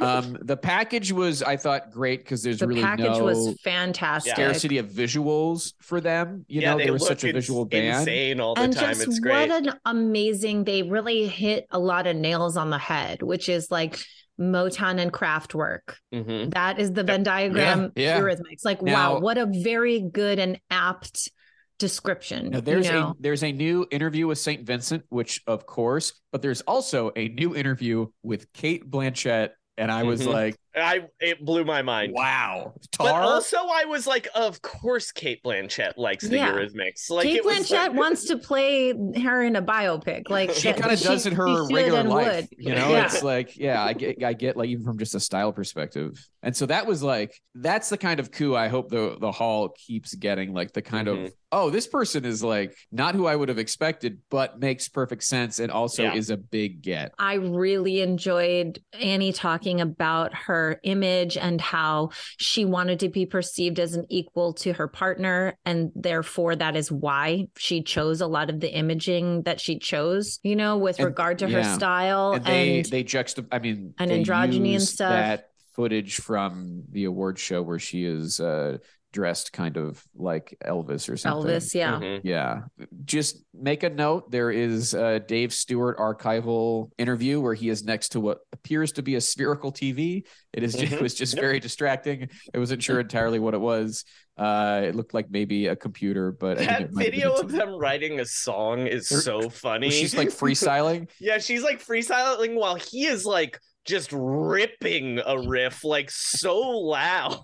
um, the package was, I thought, great because there's The really package no was fantastic. scarcity of visuals for them. You yeah, know, they they were such a visual band. insane all the and time. just it's great. what an amazing they really hit a lot of nails on the head which is like motown and Kraftwerk Mhm. that is the venn diagram yeah. eurythmics like Now- wow what a very good and apt description Now, there's you know? a there's a new interview with Saint Vincent, which of course, but there's also a new interview with Cate Blanchett, and I was Mhm. like, I it blew my mind. wow, But also, I was like, of course, Cate Blanchett likes the Yeah. Eurythmics. Like, Cate it Blanchett like- wants to play her in a biopic. Like she kind of does in her regular life. would. You know, Yeah. it's like, yeah, I get, I get, like even from just a style perspective, and so that was like, that's the kind of coup I hope the the hall keeps getting, like the kind Mhm. of, oh, this person is like not who I would have expected, but makes perfect sense, and also Yeah. is a big get. I really enjoyed Annie talking about her image and how she wanted to be perceived as an equal to her partner. And therefore, that is why she chose a lot of the imaging that she chose, you know, with And- regard to her style. and they they juxtap I mean and they androgyny and stuff. That footage from the award show where she is uh dressed kind of like Elvis or something. Elvis, yeah. Mhm. Yeah. Just make a note. There is a Dave Stewart archival interview where he is next to what appears to be a spherical TV. It is just, Mhm. it was just Yep. very distracting. I wasn't sure entirely what it was. Uh, it looked like maybe a computer, but I think That it might have been video of them writing a song is They're- so funny. She's like freestyling. yeah, she's like freestyling while he is like just ripping a riff like so loud.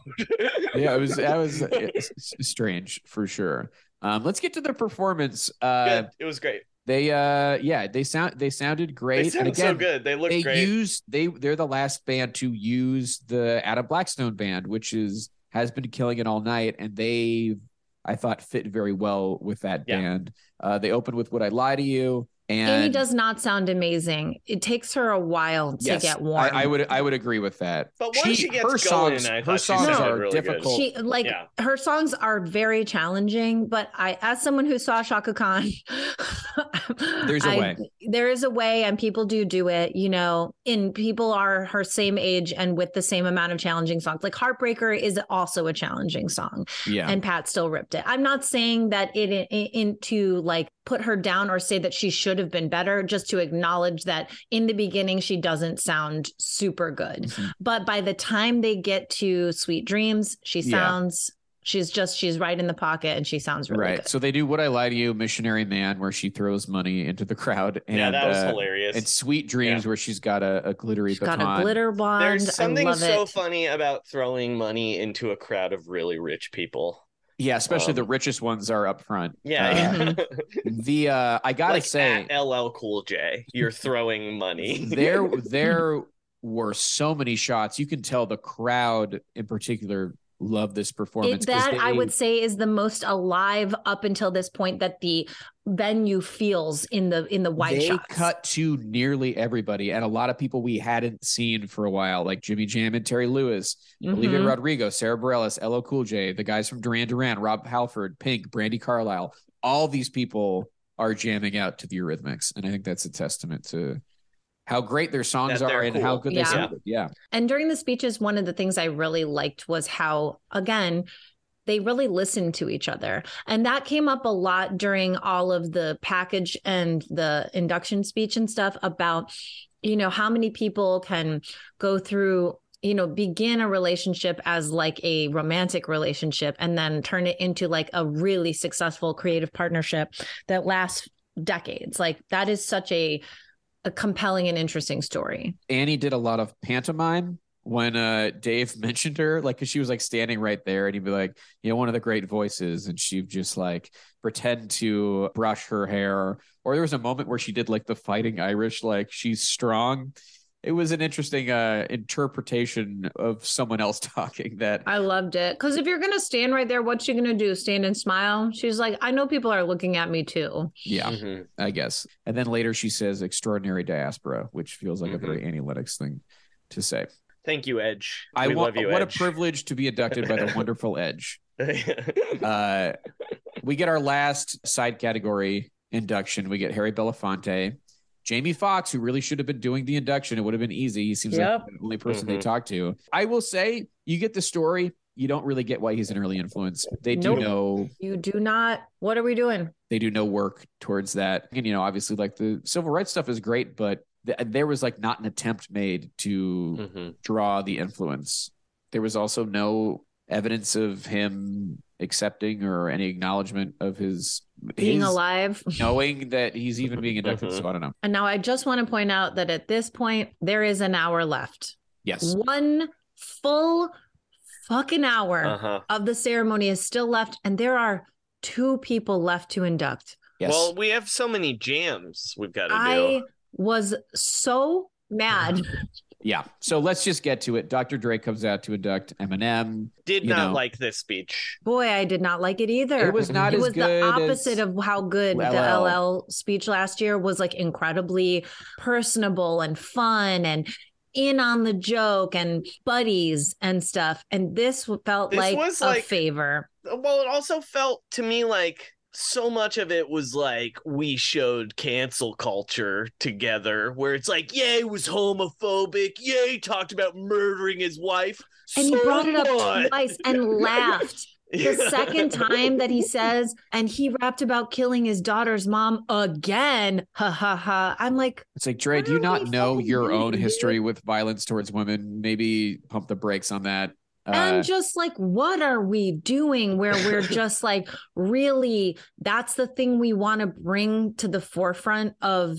yeah, it was that was strange for sure. Um, let's get to the performance. Uh, Good. It was great. they uh, yeah, they sound they sounded great. They sound and again, so good. They look they great. use they they're the last band to use the Adam Blackstone band, which is has been killing it all night, and they I thought fit very well with that Yeah. band. Uh, they opened with "Would I Lie to You?" And Annie does not sound amazing. It takes her a while to yes, get warm. I, I would I would agree with that. But once she gets her going, songs, I her thought she songs are really good. difficult. she like Yeah. her songs are very challenging but i as someone who saw Chaka Khan There's a I- way. there is a way and people do do it you know and people are her same age and with the same amount of challenging songs like heartbreaker is also a challenging song yeah, and pat still ripped it i'm not saying that it in, in like put her down or say that she should have been better just to acknowledge that in the beginning she doesn't sound super good Mhm. but by the time they get to sweet dreams she Yeah. sounds she's just she's right in the pocket and she sounds really right. good So they do "Would I Lie to You?" Missionary Man, where she throws money into the crowd, and yeah, that was uh, hilarious. and Sweet Dreams, where she's got a, a glittery she's got a glitter wand There's something I love so it. funny about throwing money into a crowd of really rich people. Yeah, especially the Um, richest ones are up front. Yeah, Uh. The uh I gotta like say at LL Cool J, you're throwing money. there there were so many shots. You can tell the crowd in particular loved this performance. It, that I would say is the most alive up until this point that the venue feels in the in the wide they shots. cut to nearly everybody and a lot of people we hadn't seen for a while, like Jimmy Jam and Terry Lewis, Olivia Mhm. Rodrigo, Sara Bareilles, LL Cool J, the guys from Duran Duran, Rob Halford, Pink, Brandi Carlile. All these people are jamming out to the Eurythmics, and I think that's a testament to how great their songs they're are and how good Yeah. they sounded. Yeah, And during the speeches, one of the things I really liked was how, again, they really listened to each other. And that came up a lot during all of the package and the induction speech and stuff about, you know, how many people can go through, you know, begin a relationship as like a romantic relationship and then turn it into like a really successful creative partnership that lasts decades. Like that is such a a compelling and interesting story. Annie did a lot of pantomime when uh Dave mentioned her, like, cause she was like standing right there and he'd be like, you know, one of the great voices. And she'd just like pretend to brush her hair. Or there was a moment where she did like the fighting Irish, like she's strong. It was an interesting uh, interpretation of someone else talking that I loved it. Because if you're going to stand right there, what's she going to do? Stand and smile? She's like, I know people are looking at me too. yeah Mhm. i guess and then later she says extraordinary diaspora which feels like Mhm. a very analytics thing to say Thank you, Edge. i we want love you, what Edge. a privilege to be inducted by the wonderful edge uh, we get our last side category induction. We get Harry Belafonte, Jamie Foxx, who really should have been doing the induction. It would have been easy. He seems Yep. like the only person they Mhm. talk to. I will say, you get the story. You don't really get why he's an early influence. They do Nope. know You do not. What are we doing? they do no work towards that. And you know, obviously, like the civil rights stuff is great, but th- there was like not an attempt made to Mhm. draw the influence. There was also no evidence of him accepting or any acknowledgement of his Being his alive. knowing that he's even being inducted. So I don't know. And now I just want to point out that at this point, there is an hour left. Yes. One full fucking hour Uh-huh. of the ceremony is still left. And there are two people left to induct. Yes. Well, we have so many jams we've got to I do. was so mad. yeah. So let's just get to it. Dr. Dre comes out to induct Eminem. Did not know. like this speech. Boy, I did not like it either. It was not it as was good the opposite as of how good the LL. LL speech last year was like incredibly personable and fun and in on the joke and buddies and stuff. And this felt This like was a like- favor. Well, it also felt to me like so much of it was like we showed cancel culture together, where it's like, yeah, he was homophobic. Yeah, he talked about murdering his wife. And he brought it up what? twice and laughed. The second time that he says, and he rapped about killing his daughter's mom again. Ha ha ha. I'm like, It's like, Dre, do you not know your own history with violence towards women? Maybe pump the brakes on that. Uh, and just like what are we doing where we're just like really that's the thing we want to bring to the forefront of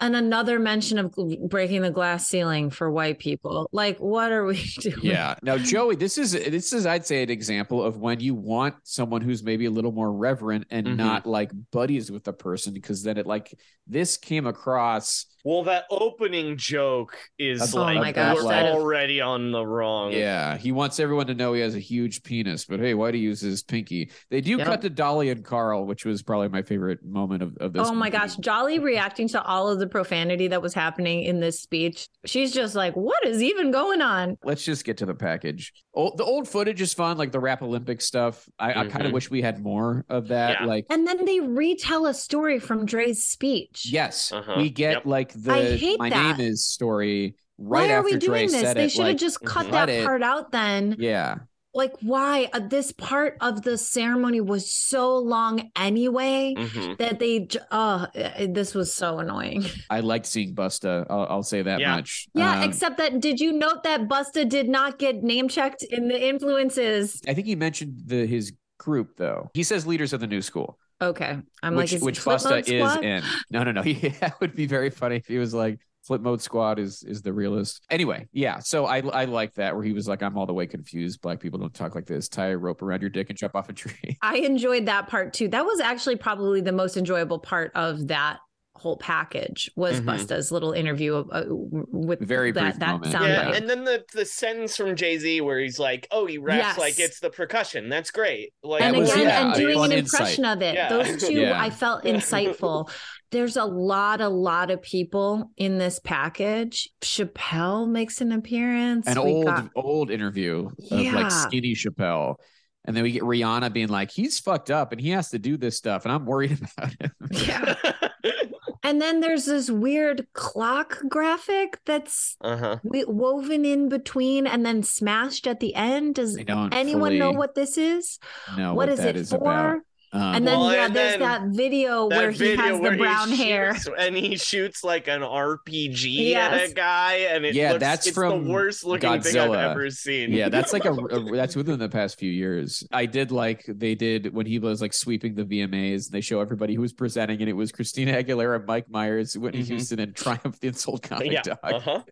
and another mention of breaking the glass ceiling for white people like what are we doing yeah. Now, Joey, this is this is I'd say an example of when you want someone who's maybe a little more reverent and Mhm. not like buddies with the person, because then it like this came across. Well, that opening joke is Oh like my gosh, we're that is- already on the wrong. Yeah, he wants everyone to know he has a huge penis, but hey, why do he use his pinky? They do Yep. cut to Dolly and Carl, which was probably my favorite moment of, of this. oh my gosh dolly reacting to all of the profanity that was happening in this speech she's just like what is even going on let's just get to the package. Old, the old footage is fun, like the rap Olympic stuff. I, I kind of wish we had more of that. Yeah. Like, and then they retell a story from dre's speech yes, Uh-huh. we get Yep. like the I hate my that. name is story why are after we doing Dre this they should have like, just cut that it. part out then yeah, like why uh, this part of the ceremony was so long anyway Mhm. that they j- oh uh, this was so annoying I liked seeing Busta. I'll, I'll say that Yeah. much. yeah Um, except that did you note that busta did not get name checked in the influences I think he mentioned the his group though. He says leaders of the new school. Okay i'm which like which Busta is in. No, no, no. Yeah, it would be very funny if he was like Flip Mode Squad is is the realist. Anyway, yeah. So I I like that where he was like, I'm all the way confused. Black people don't talk like this. Tie a rope around your dick and jump off a tree. i enjoyed that part too that was actually probably the most enjoyable part of that whole package was Mhm. busta's little interview uh, with Very that, that moment. sound Yeah, bite. and then the the sentence from Jay Z where he's like, "Oh, he raps Yes. like it's the percussion. That's great." Like, and again yeah, and doing fun an insight. impression of it Yeah. those two Yeah. i felt Yeah. insightful there's a lot a lot of people in this package chappelle makes an appearance An We old got- old interview of Yeah. like skinny Chappelle. And then we get Rihanna being like, he's fucked up and he has to do this stuff. And I'm worried about him. yeah and then there's this weird clock graphic that's uh huh. woven in between and then smashed at the end does I don't anyone know what this is know what is that it for about. Um, and then Well, yeah and there's then that video That where he video has the where he brown hair shoots- and he shoots like an RPG at a guy, and it Yeah, looks, that's it's from the worst looking thing I've ever seen. yeah, that's like a, a- that's within the past few years. I did like they did when he was like sweeping the VMAs. and They show everybody who was presenting, and it was Christina Aguilera, Mike Myers, Whitney Mhm. Houston, and Triumph the Insult Comic yeah. Dog. Uh huh.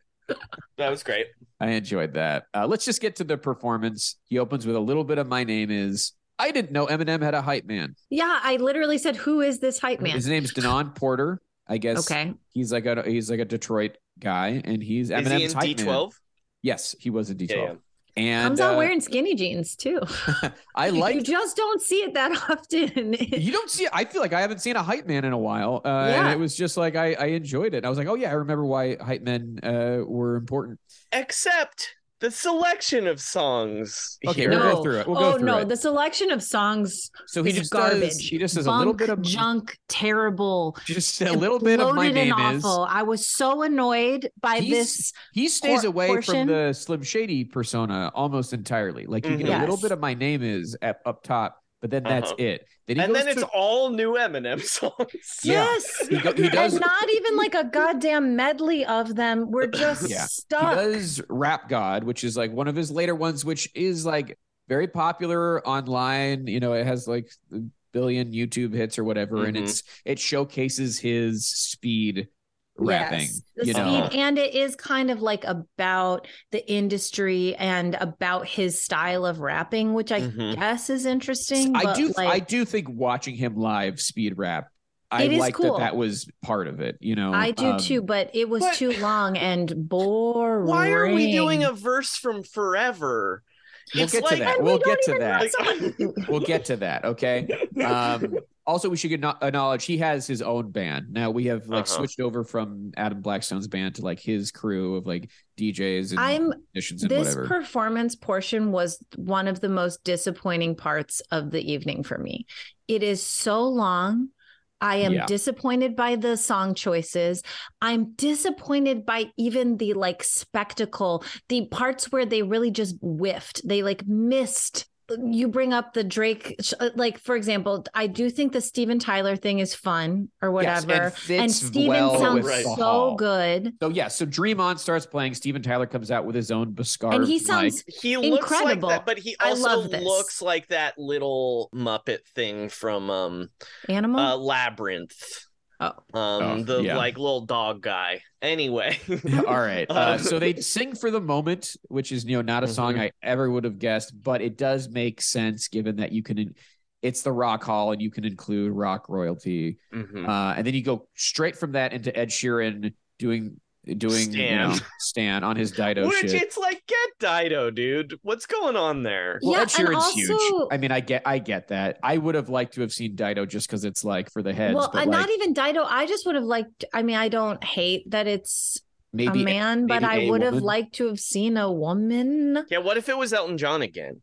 That was great. I enjoyed that. Uh, let's just get to the performance. He opens with a little bit of "My name is." I didn't know Eminem had a hype man. yeah i literally said who is this hype man His name's Denaun Porter. I guess okay he's like a he's like a Detroit guy, and he's Is Eminem's he in hype man. D12? Yes, he was in D12. Yeah, yeah. And Comes out uh, wearing skinny jeans too. I like. you just don't see it that often. you don't see I feel like I haven't seen a hype man in a while. Uh, Yeah. and it was just like I, I enjoyed it. I was like, oh yeah, I remember why hype men uh, were important. Except the selection of songs. Okay, here. we'll no. go through it. We'll oh go through no, it. the selection of songs so he is just garbage. does he just does a little bit of junk, terrible. just a little bit of my bloated and name is awful. I was so annoyed by He's- this. he stays cor- away portion. from the Slim Shady persona almost entirely. Like you get Mhm. a little Yes. bit of my name is up, up top, but then that's Uh-huh. it. Then he and goes then it's to- all new Eminem songs. Yes, He go- he does- and not even like a goddamn medley of them. We're just Yeah. stuck. He does Rap God, which is like one of his later ones, which is like very popular online. You know, it has like a billion YouTube hits or whatever, and Mhm. it's it showcases his speed rapping. Yes, the speed, know, and it is kind of like about the industry and about his style of rapping, which I Mhm. guess is interesting. I do like, I do think watching him live speed rap. I like cool. that that was part of it, you know. I do Um, too, but it was but- too long and boring. Why are we doing a verse from Forever? We'll It's get like- to that. We'll we get to that. we'll get to that. Okay. Um, also, we should acknow- acknowledge he has his own band. Now we have like Uh-huh. switched over from Adam Blackstone's band to like his crew of like DJs and I'm musicians and this whatever. performance portion was one of the most disappointing parts of the evening for me. It is so long. I am Yeah. disappointed by the song choices. I'm disappointed by even the like spectacle, the parts where they really just whiffed. They like missed. You bring up the Drake, like for example, I do think the Steven Tyler thing is fun or whatever. and fits and Steven well sounds with the so good. so yeah, so Dream On starts playing. Steven Tyler comes out with his own Bascar. And he mic. sounds He looks Incredible. like that, but he I also love this. looks like that little Muppet thing from um animal. uh Labyrinth. Oh. Um Oh, the yeah. like little dog guy. Anyway. All right. Uh, so they sing for the moment, which is you know not a song Mhm. I ever would have guessed, but it does make sense given that you can. It's the Rock Hall, and you can include rock royalty. Mhm. Uh, and then you go straight from that into Ed Sheeran doing doing you know, Stan. Stan on his Dido Which shit. it's like get Dido, dude. What's going on there? Well, Yeah, Ed and Sheeran's huge. I mean, I get I get that. I would have liked to have seen Dido just because it's like for the heads. well, but like, not even Dido. I just would have liked. I mean, I don't hate that it's maybe a man, but maybe I a would have liked to have seen a woman. Yeah, what if it was Elton John again?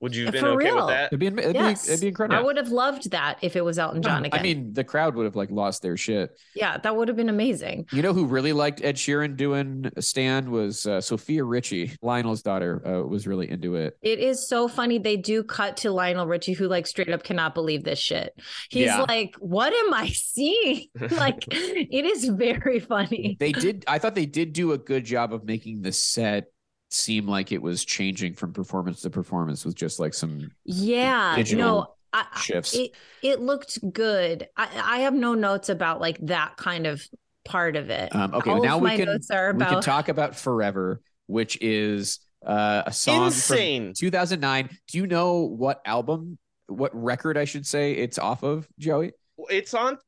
Would you have been For okay real. with that? It'd be, it'd, yes, be, it'd be incredible. I would have loved that if it was Elton John again. I mean, the crowd would have like lost their shit. yeah, that would have been amazing. You know who really liked Ed Sheeran doing Stan was uh, Sofia Richie, Lionel's daughter, uh, was really into it. It is so funny. They do cut to Lionel Richie, who like straight up cannot believe this shit. He's Yeah. like, "What am I seeing?" like, it is very funny. They did. I thought they did do a good job of making the set seem like it was changing from performance to performance with just like some Yeah, Digital no, I, I- shifts. it it looked good. I, I have no notes about like that kind of part of it. Um, okay, All now we my can notes are we can talk about Forever, which is uh, a song Insane. from 2009. Do you know what album, what record I should say it's off of, Joey? It's on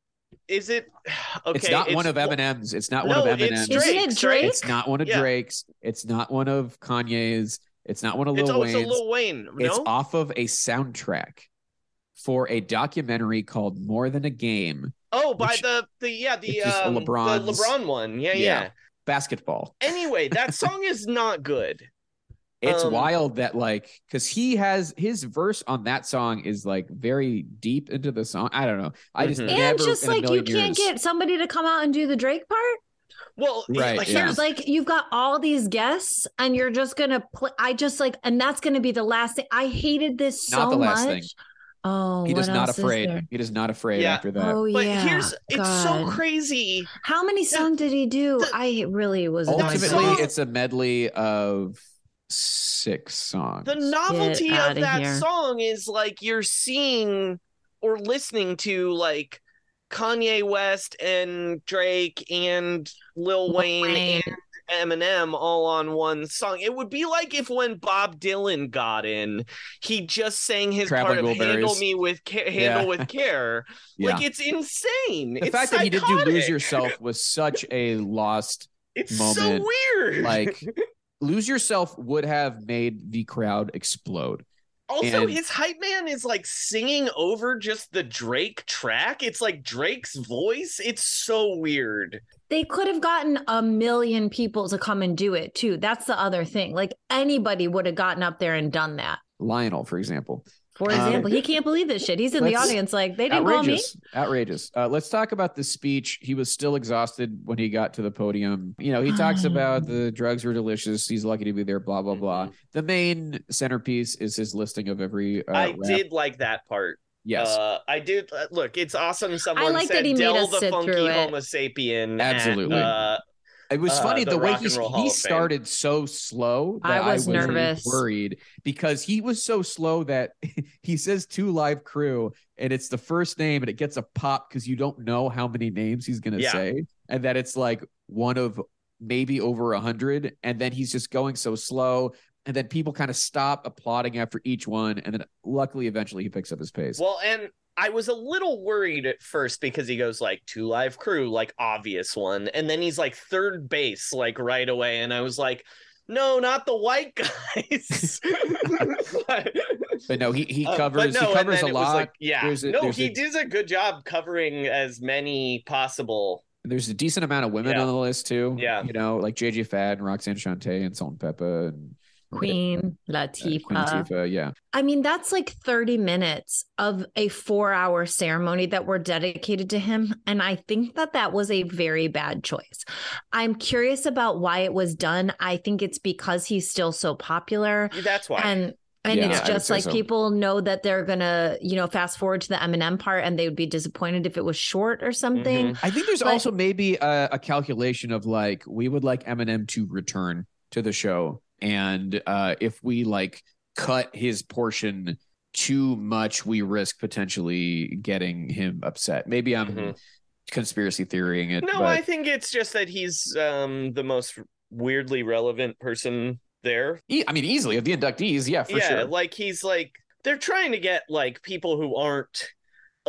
is it okay? it's not one of Eminem's. It's not No, one of it's Eminem's. Isn't it Drake? It's not one of Yeah. Drake's. It's not one of Kanye's. It's not one of Lil It's also Wayne's. Lil Wayne. It's off of a soundtrack for a documentary called More Than a Game oh, by which- the the yeah the which is um, the LeBron one. Yeah, Yeah. yeah. Basketball. Anyway, that song is not good. It's Um, wild that like because he has his verse on that song is like very deep into the song. I don't know. I just Mhm. never and just like you can't years- get somebody to come out and do the Drake part. Well, Right, like, yeah. Like you've got all these guests, and you're just gonna play. I just like, and that's gonna be the last thing. I hated this Not so the last much. thing. Oh, he what does not else is afraid. there? He does not afraid Yeah. after that. Oh but yeah. here's it's so crazy. How many songs did he do? the- I really was Ultimately, it's a medley of six songs. The novelty of that here. song is like you're seeing or listening to like Kanye West and Drake and Lil Wayne, Wayne. and Eminem all on one song. It would be like if when Bob Dylan got in, he just sang his Traveling part of "Handle Me with Ca- Handle Yeah. with Care." yeah. Like it's insane. the it's fact that he did do lose yourself was such a lost It's so weird. like lose yourself would have made the crowd explode. Also, And- his hype man is like singing over just the Drake track. It's like Drake's voice. It's so weird. They could have gotten a million people to come and do it too. That's the other thing. Like anybody would have gotten up there and done that. Lionel, for example. For Um, example, he can't believe this shit. He's in the audience like they didn't call me. outrageous outrageous uh, let's talk about the speech he was still exhausted when he got to the podium you know he talks about the drugs were delicious he's lucky to be there blah blah blah Mhm. the main centerpiece is his listing of every uh, I rap. did like that part. yes Uh, I did. Uh, look, it's awesome. Someone like said that he made Del us the sit funky through it. Homo sapien. at, Absolutely. uh, it was uh, funny the the, way he, and Roll Hall he started so slow I that was nervous. worried because he was so slow that he says two live crew and it's the first name and it gets a pop because you don't know how many names he's gonna Yeah. say and that it's like one of maybe over a hundred and then he's just going so slow and then people kind of stop applauding after each one and then luckily eventually he picks up his pace well, and I was a little worried at first because he goes like two live crew, like obvious one, and then he's like third base, like right away, and I was like. No, not the white guys. but, but no he he uh, covers but no, he covers a lot like, yeah, There's a- no, he a- does a good job covering as many possible. There's a decent amount of women Yeah. on the list too. Yeah. You know, like JJ Fad and Roxanne Shante and Salt and Pepa and Queen uh, Latifah. Queen Latifah. Yeah. I mean, that's like 30 minutes of a four hour ceremony that were dedicated to him. And I think that that was a very bad choice. I'm curious about why it was done. I think it's because he's still so popular. That's why. And and Yeah, it's just like so. people know that they're gonna, you know, fast forward to the Eminem part and they would be disappointed if it was short or something. Mm-hmm. I think there's But- also maybe a, a calculation of like we would like Eminem to return to the show, and uh, if we like cut his portion too much, we risk potentially getting him upset. Maybe I'm Mhm. conspiracy theorying it. No, but I think it's just that he's um the most weirdly relevant person there. e- I mean, easily of the inductees, yeah, for sure. yeah, sure. like he's like they're trying to get like people who aren't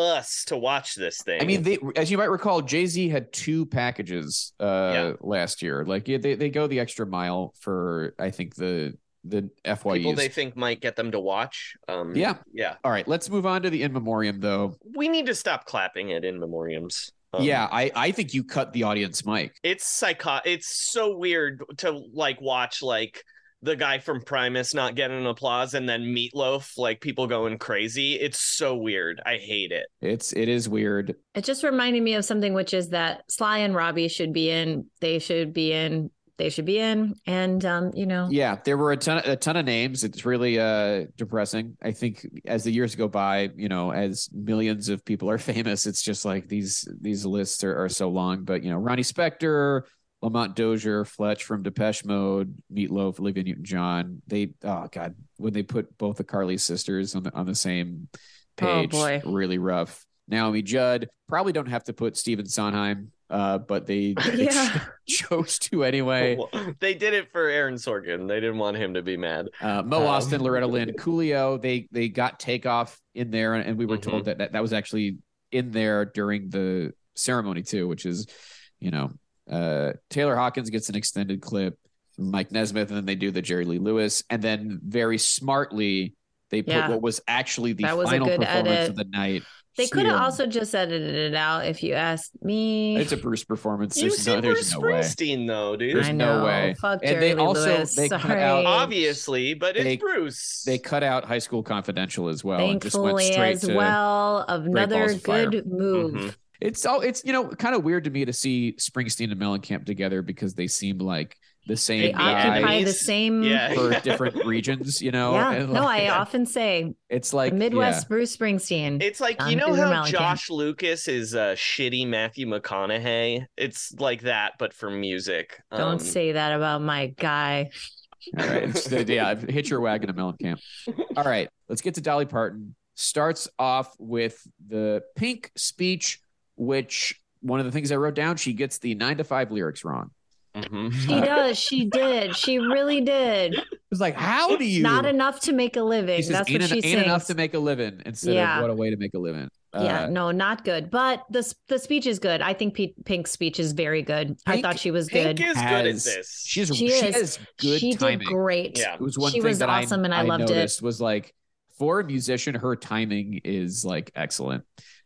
us to watch this thing. I mean, they, as you might recall, Jay Z had two packages uh, Yeah. last year. Like yeah, they, they go the extra mile for I think the the FYEs. people they think might get them to watch. Um Yeah. Yeah. All right, let's move on to the in memoriam though. We need to stop clapping at in memoriams. Um, yeah, I I think you cut the audience mic. It's psycho it's so weird to like watch like the guy from Primus not getting an applause and then Meatloaf, like people going crazy. It's so weird. I hate it. It's it is weird. It just reminded me of something, which is that Sly and Robbie should be in. They should be in. They should be in. And um, you know, Yeah, there were a ton a ton of names. It's really uh depressing. I think as the years go by, you know, as millions of people are famous, it's just like these these lists are, are so long. But you know, Ronnie Spector, Lamont Dozier, Fletch from Depeche Mode, Meatloaf, Olivia Newton John. They oh god, when they put both the Carly sisters on the on the same Oh, page, boy. really rough. Naomi Judd probably don't have to put Stephen Sondheim, uh, but they, they Yeah. chose to anyway. they did it for Aaron Sorkin. They didn't want him to be mad. Uh, Mo Um, Ostin, Loretta Lynn, Coolio, they they got takeoff in there, and we were Mm-hmm. told that, that that was actually in there during the ceremony too, which is, you know, uh, Taylor Hawkins gets an extended clip, Mike Nesmith, and then they do the Jerry Lee Lewis, and then very smartly they put Yeah. what was actually the That was final performance edit. of the night. they could have also just edited it out if you asked me. It's a Bruce performance. You There's see no, Bruce there's no way. Springsteen though, dude. There's I no way. Fuck And Jerry they Lee also- Lewis. they cut out- Obviously, but it's They- Bruce. They cut out High School Confidential as well. and just went Thankfully, straight as to, well, another Balls of Fire. good move. Mhm. It's all it's you know kind of weird to me to see Springsteen and Mellencamp together because they seem like the same They same occupy the same. yeah. for different regions. You know, Yeah. And, no, like, I often say it's like Midwest yeah. Bruce Springsteen. It's like you know how Mellencamp. Josh Lucas is a shitty Matthew McConaughey. It's like that, but for music. Don't Um, say that about my guy. All right, it's- yeah, hit your wagon to Mellencamp. All right, let's get to Dolly Parton. Starts off with the Pink speech, which one of the things I wrote down, she gets the nine to five lyrics wrong. mhm. She does. She did. She really did. It was like, how do you? Not enough to make a living. Says, That's ain't, what she en- sings. ain't enough to make a living instead Yeah. of what a way to make a living. yeah, Uh, no, not good. But the the speech is good. I think P- Pink's speech is very good. I thought she was Pink good. is good at has- this. She's She she, is. has good she timing. did great. Yeah. It was one She thing was that awesome I, and I loved it. noticed was like for a musician, her timing is like excellent.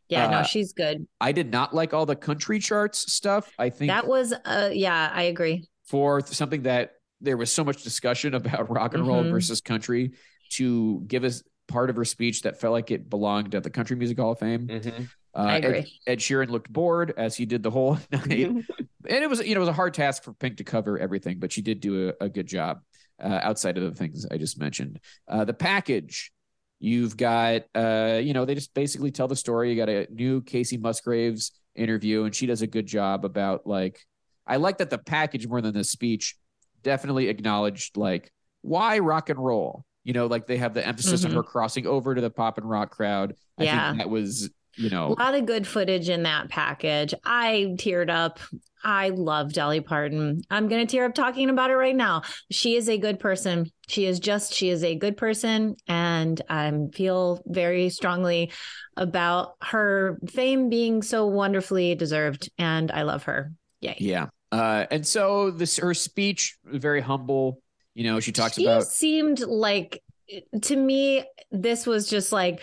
Yeah, no, Uh, she's good. I did not like all the country charts stuff. I think That was uh yeah, I agree. for th- something that there was so much discussion about rock and roll Mhm. versus country to give us part of her speech that felt like it belonged at the Country Music Hall of Fame. Mhm. Uh, I Ed- agree. Ed, Sheeran looked bored as he did the whole night, and it was you know it was a hard task for Pink to cover everything, but she did do a, a good job uh, outside of the things I just mentioned. Uh, the package. You've got, uh, you know, they just basically tell the story. You got a new Kacey Musgraves interview, and she does a good job about like, I like that the package more than the speech definitely acknowledged like why rock and roll. You know, like they have the emphasis Mhm. on her crossing over to the pop and rock crowd. I Yeah. think that was, you know, A lot of good footage in that package. I teared up. I love Dolly Parton. I'm going to tear up talking about it right now. She is a good person. She is just, she is a good person. And I feel very strongly about her fame being so wonderfully deserved. And I love her. Yay. yeah. Uh, and so this her speech very humble. You know, she talks about. she about seemed like to me this was just like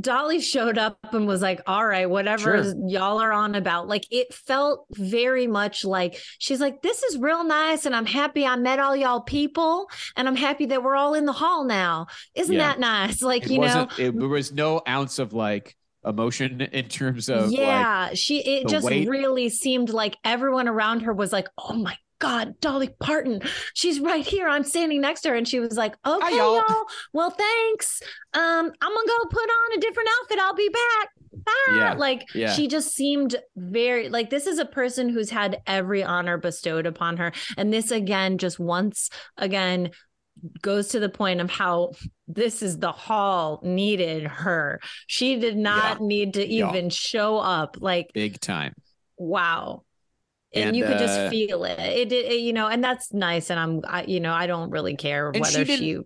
dolly showed up and was like all right whatever Sure. y'all are on about like it felt very much like she's like this is real nice and i'm happy i met all y'all people and i'm happy that we're all in the hall now isn't Yeah. that nice like it you know. It, there was no ounce of like emotion in terms of like yeah she it just weight. really seemed like everyone around her was like oh my god dolly parton she's right here i'm standing next to her and she was like okay y'all." y'all. well thanks um i'm gonna go put on a different outfit i'll be back Bye. Yeah, like yeah. she just seemed very like this is a person who's had every honor bestowed upon her and this again just once again goes to the point of how this is the hall needed her she did not need to Yeah. even show up like big time. wow and, And, you could uh, just feel it. it it you know and that's nice and i'm I, you know i don't really care And she whether didn't she,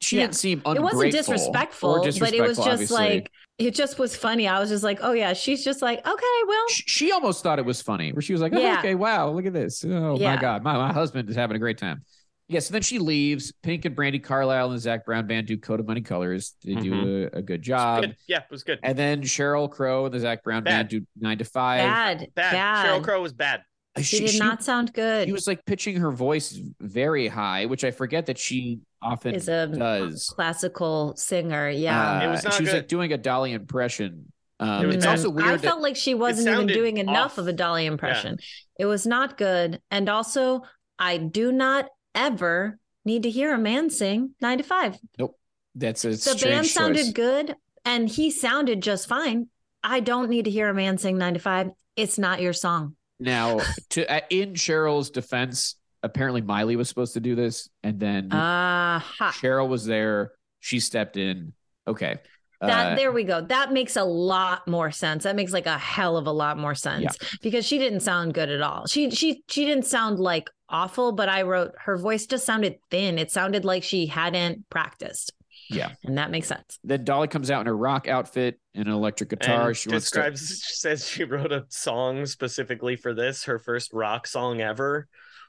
She Yeah. didn't seem it wasn't or disrespectful, but it was just obviously. like it just was funny i was just like oh yeah she's just like okay well She, she almost thought it was funny, where she was like, oh, Yeah. "Okay, wow, look at this! Oh Yeah. my god, my, my husband is having a great time." Yeah, so then she leaves. Pink and Brandi Carlile and the Zac Brown band do "Coat of Many Colors." They do a, a good job. Good. Yeah, it was good. And then Sheryl Crow and the Zac Brown Bad. band do nine to five. bad Bad. bad, Sheryl Crow was bad. She, did not sound good She was like pitching her voice very high, which I forget that she often is a does. classical singer yeah Uh, It was not she was like doing a Dolly impression. Um, It was it's also weird. I that- felt like she wasn't even sounded doing enough off. of a Dolly impression. It was not good. And also, I do not ever need to hear a man sing nine to five. Nope, that's a The strange band choice. sounded good and he sounded just fine. I don't need to hear a man sing nine to five. It's not your song. Now, to uh, in Sheryl's defense, apparently Miley was supposed to do this, and then Aha. Sheryl was there. She stepped in. Okay. That Uh, there we go. That makes a lot more sense. That makes like a hell of a lot more sense because she didn't sound good at all. She she she didn't sound like awful, but I wrote her voice just sounded thin. It sounded like she hadn't practiced. Yeah. And that makes sense. then Dolly comes out in a rock outfit and an electric guitar. And she wants to. describes says she wrote a song specifically for this, her first rock song ever,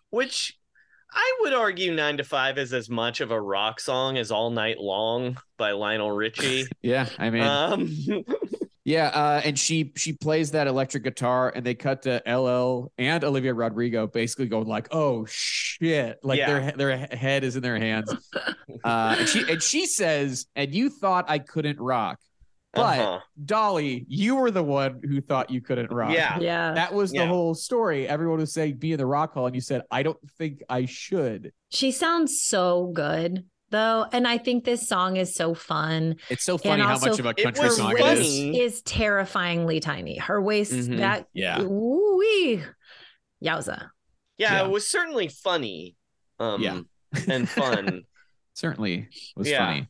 which I would argue nine to five is as much of a rock song as All Night Long by Lionel Richie. Yeah, I mean, um yeah, uh, and she she plays that electric guitar, and they cut to LL and Olivia Rodrigo basically going like, "Oh shit!" Like Yeah. their their head is in their hands. Uh, and she and she says, "And you thought I couldn't rock, but uh-huh. Dolly, you were the one who thought you couldn't rock." Yeah. Yeah. That was the Yeah. whole story. Everyone was saying be in the rock hall, and you said, I don't think I should. She sounds so good though. And I think this song is so fun. It's so funny how also, much of a country was song Her waist is. terrifyingly tiny. Her waist Mhm. that Yeah. Ooh-wee. Yowza. yeah, Yeah. it was certainly funny. Um Yeah. and fun. Certainly was Yeah. funny.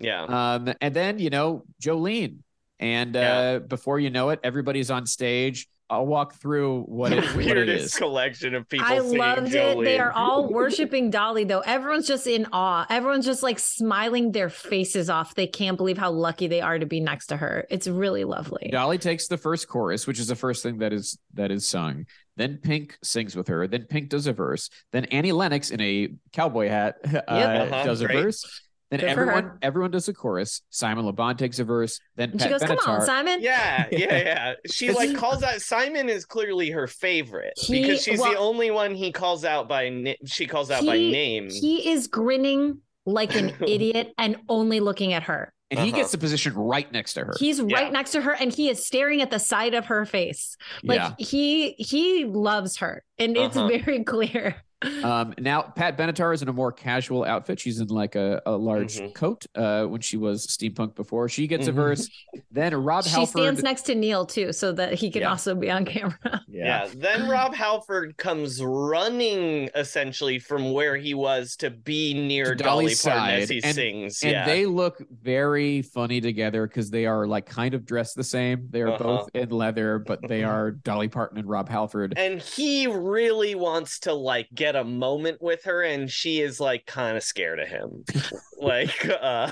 yeah. Um, and then, you know, Jolene. And uh, Yeah. before you know it, everybody's on stage. I'll walk through what it, what it weirdest collection of people. I singing loved it. They are all worshiping Dolly, though. Everyone's just in awe. Everyone's just like smiling their faces off. They can't believe how lucky they are to be next to her. It's really lovely. Dolly takes the first chorus, which is the first thing that is that is sung. Then Pink sings with her. Then Pink does a verse. Then Annie Lennox in a cowboy hat uh, Uh-huh, does a great. verse. Then Good everyone everyone does a chorus. Simon Le Bon takes a verse. Then And she Pat goes, Come on, Simon. Yeah, yeah, yeah. She like calls out Simon is clearly her favorite He- because she's the only one he calls out by na- she calls out by name. He is grinning like an idiot and only looking at her. and he Uh-huh. gets the position right next to her. He's Yeah. right next to her and he is staring at the side of her face. Like yeah. he he loves her. And it's Uh-huh. very clear. Um, now Pat Benatar is in a more casual outfit. She's in like a, a large Mhm. coat. Uh, when she was steampunk before, she gets a Mhm. verse. Then Rob she Halford. stands next to Neil too, so that he can Yeah. also be on camera. yeah. Then Rob Halford comes running essentially from where he was to be near To Dolly Dolly's Parton as he and- sings. and yeah. they look very funny together because they are like kind of dressed the same. They are Uh-huh. both in leather, but they are Dolly Parton and Rob Halford. and he really wants to like get a moment with her and she is like kind of scared of him like uh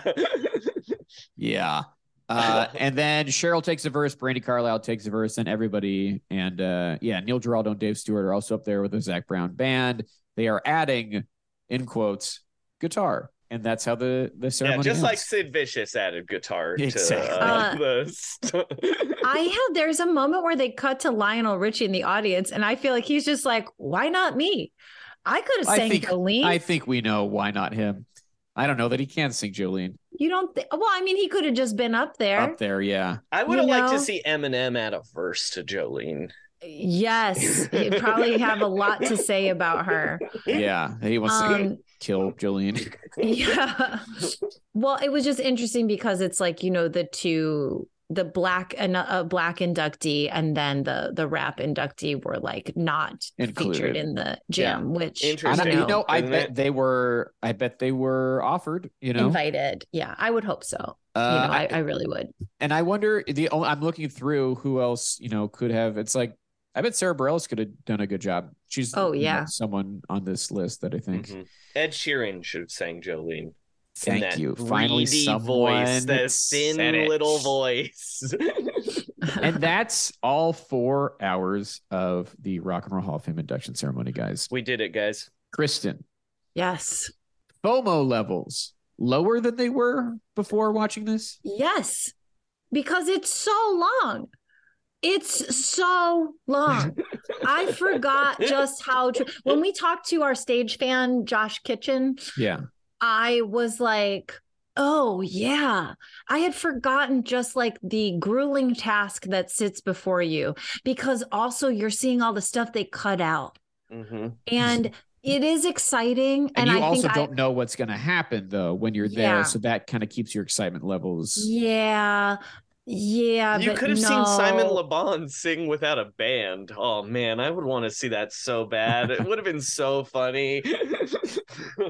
Yeah. Uh, and then Sheryl takes a verse, Brandi Carlile takes a verse, and everybody, and uh, yeah, Neil Giraldo and Dave Stewart are also up there with the Zac Brown band. They are adding, in quotes, guitar, and that's how the the yeah ceremony. just like. Sid Vicious added guitar Exactly. to uh, Uh, the st- I had there's a moment where they cut to Lionel Richie in the audience, and I feel like he's just like, why not me? I could have I sang think- Jolene. I think we know why not him. I don't know that he can sing Jolene you don't think? Well, I mean, he could have just been up there. up there. Yeah, I would You have liked to see Eminem add a verse to Jolene. Yes, he probably have a lot to say about her. yeah, he wants to Um, kill Jolene. yeah. Well, it was just interesting because it's like you know the two, the black and a black inductee, and then the the rap inductee were like not Included. featured in the jam, which And Interesting. I, you know, I bet it? they were. I bet they were offered. You know, invited. Yeah, I would hope so. Uh, you know, I- I, I really would. and I wonder the I'm looking through who else you know could have. It's like I bet Sara Bareilles could have done a good job. She's Oh, you know, yeah. someone on this list that I think. Mhm. Ed Sheeran should have sang Jolene. In Thank that you. Finally, greedy someone voice, that said thin it. little voice. and that's all four hours of the Rock and Roll Hall of Fame induction ceremony, guys. we did it, guys. Kristen, Yes. FOMO levels lower than they were before watching this. Yes. Because it's so long. It's so long. I forgot just how to. When we talked to our stage fan, Josh Kitchen, Yeah, I was like, oh, yeah. I had forgotten just like the grueling task that sits before you because also you're seeing all the stuff they cut out. hmm And it is exciting. and, And, you I also don't know what's going to happen though when you're there, Yeah. so that kind of keeps your excitement levels. Yeah. Yeah. You but could have seen Simon no. Le Bon sing without a band. Oh man, I would want to see that so bad. It would have been so funny.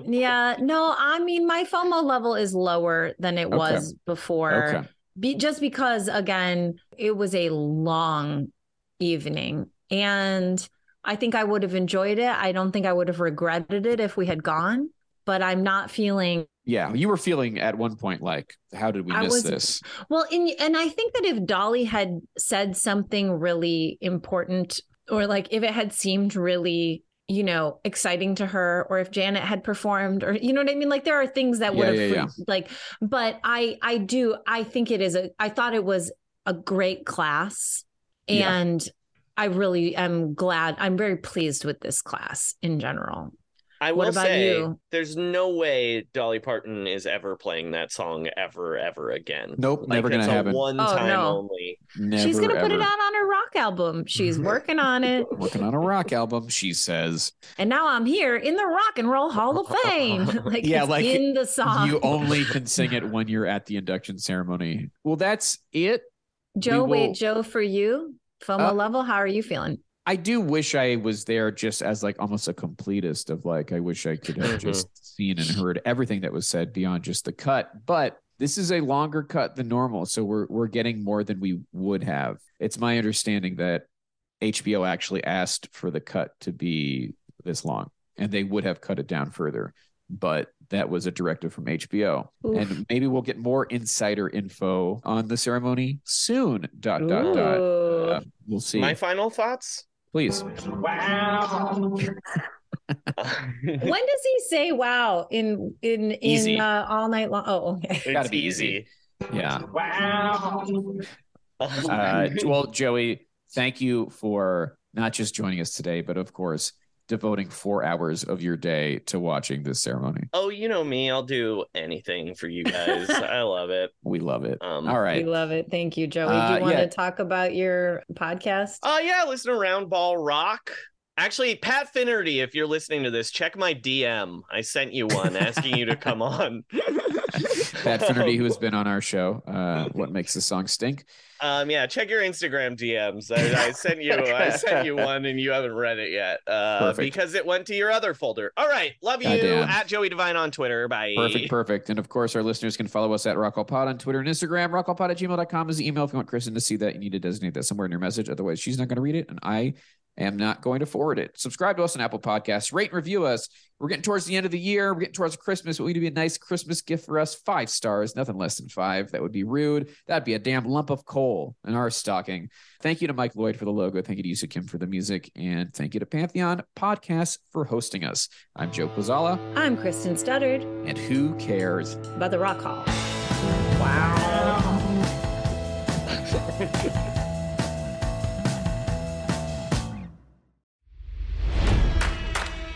Yeah, no, I mean my FOMO level is lower than it Okay. was before. Okay. Be, just because again, it was a long evening and I think I would have enjoyed it. I don't think I would have regretted it if we had gone, but I'm not feeling Yeah, you were feeling at one point like, how did we miss was- this? well in and I think that if Dolly had said something really important or like if it had seemed really you know exciting to her or if Janet had performed or you know what I mean like there are things that would Yeah, have yeah, like but I I do I think it is a I thought it was a great class Yeah. and I really am glad I'm very pleased with this class in general. I What will about say, you? there's no way Dolly Parton is ever playing that song ever, ever again. Nope, Like, never gonna it's a happen. One Oh, time no. only. Never, She's going to put it ever. out on her rock album. She's working on it. Working on a rock album, she says. And now I'm here in the Rock and Roll Hall of Fame. like Yeah, like, in the song. You only can sing it when you're at the induction ceremony. Well, that's it. Joe, we wait, Joe, for you, FOMO Uh, level, how are you feeling? I do wish I was there just as like almost a completist of like I wish I could have Mhm. just seen and heard everything that was said beyond just the cut. But this is a longer cut than normal, so we're we're getting more than we would have. It's my understanding that HBO actually asked for the cut to be this long, and they would have cut it down further, but that was a directive from HBO. Oof. And maybe we'll get more insider info on the ceremony soon. Dot dot dot. Uh, we'll see. My final thoughts. Please. Wow. when does he say wow in in in uh, all night long? Oh, okay. it's Gotta be easy. Yeah. Uh, well, Joey, thank you for not just joining us today, but of course, devoting four hours of your day to watching this ceremony. oh, you know me. I'll do anything for you guys. I love it. We love it. Um, All We love it. Thank you, Joey. Do Uh, you want yeah. to talk about your podcast? Oh yeah, listen to Round Ball Rock. Actually, Pat Finnerty, if you're listening to this, check my DM. I sent you one asking you to come on. Pat Finnerty, who has been on our show, uh, What Makes the Song Stink. Um, yeah, check your Instagram DMs. I, I sent you, I sent you one, and you haven't read it yet, uh, because it went to your other folder. All right, love you Goddamn. at Joey Divine on Twitter. Bye. Perfect, perfect. And of course, our listeners can follow us at Rockwellpod on Twitter and Instagram. Rockwellpod at gmail.com is the email if you want Kristen to see that. You need to designate that somewhere in your message. Otherwise, she's not going to read it. And I am not going to forward it. Subscribe to us on Apple Podcasts. Rate and review us. We're getting towards the end of the year. We're getting towards Christmas. What would be a nice Christmas gift for us? Five stars, nothing less than five. That would be rude. That'd be a damn lump of coal in our stocking. Thank you to Mike Lloyd for the logo. Thank you to Yusa Kim for the music. And thank you to Pantheon Podcasts for hosting us. I'm Joe Quazala. I'm Kristen Studdard And who cares? about the Rock Hall.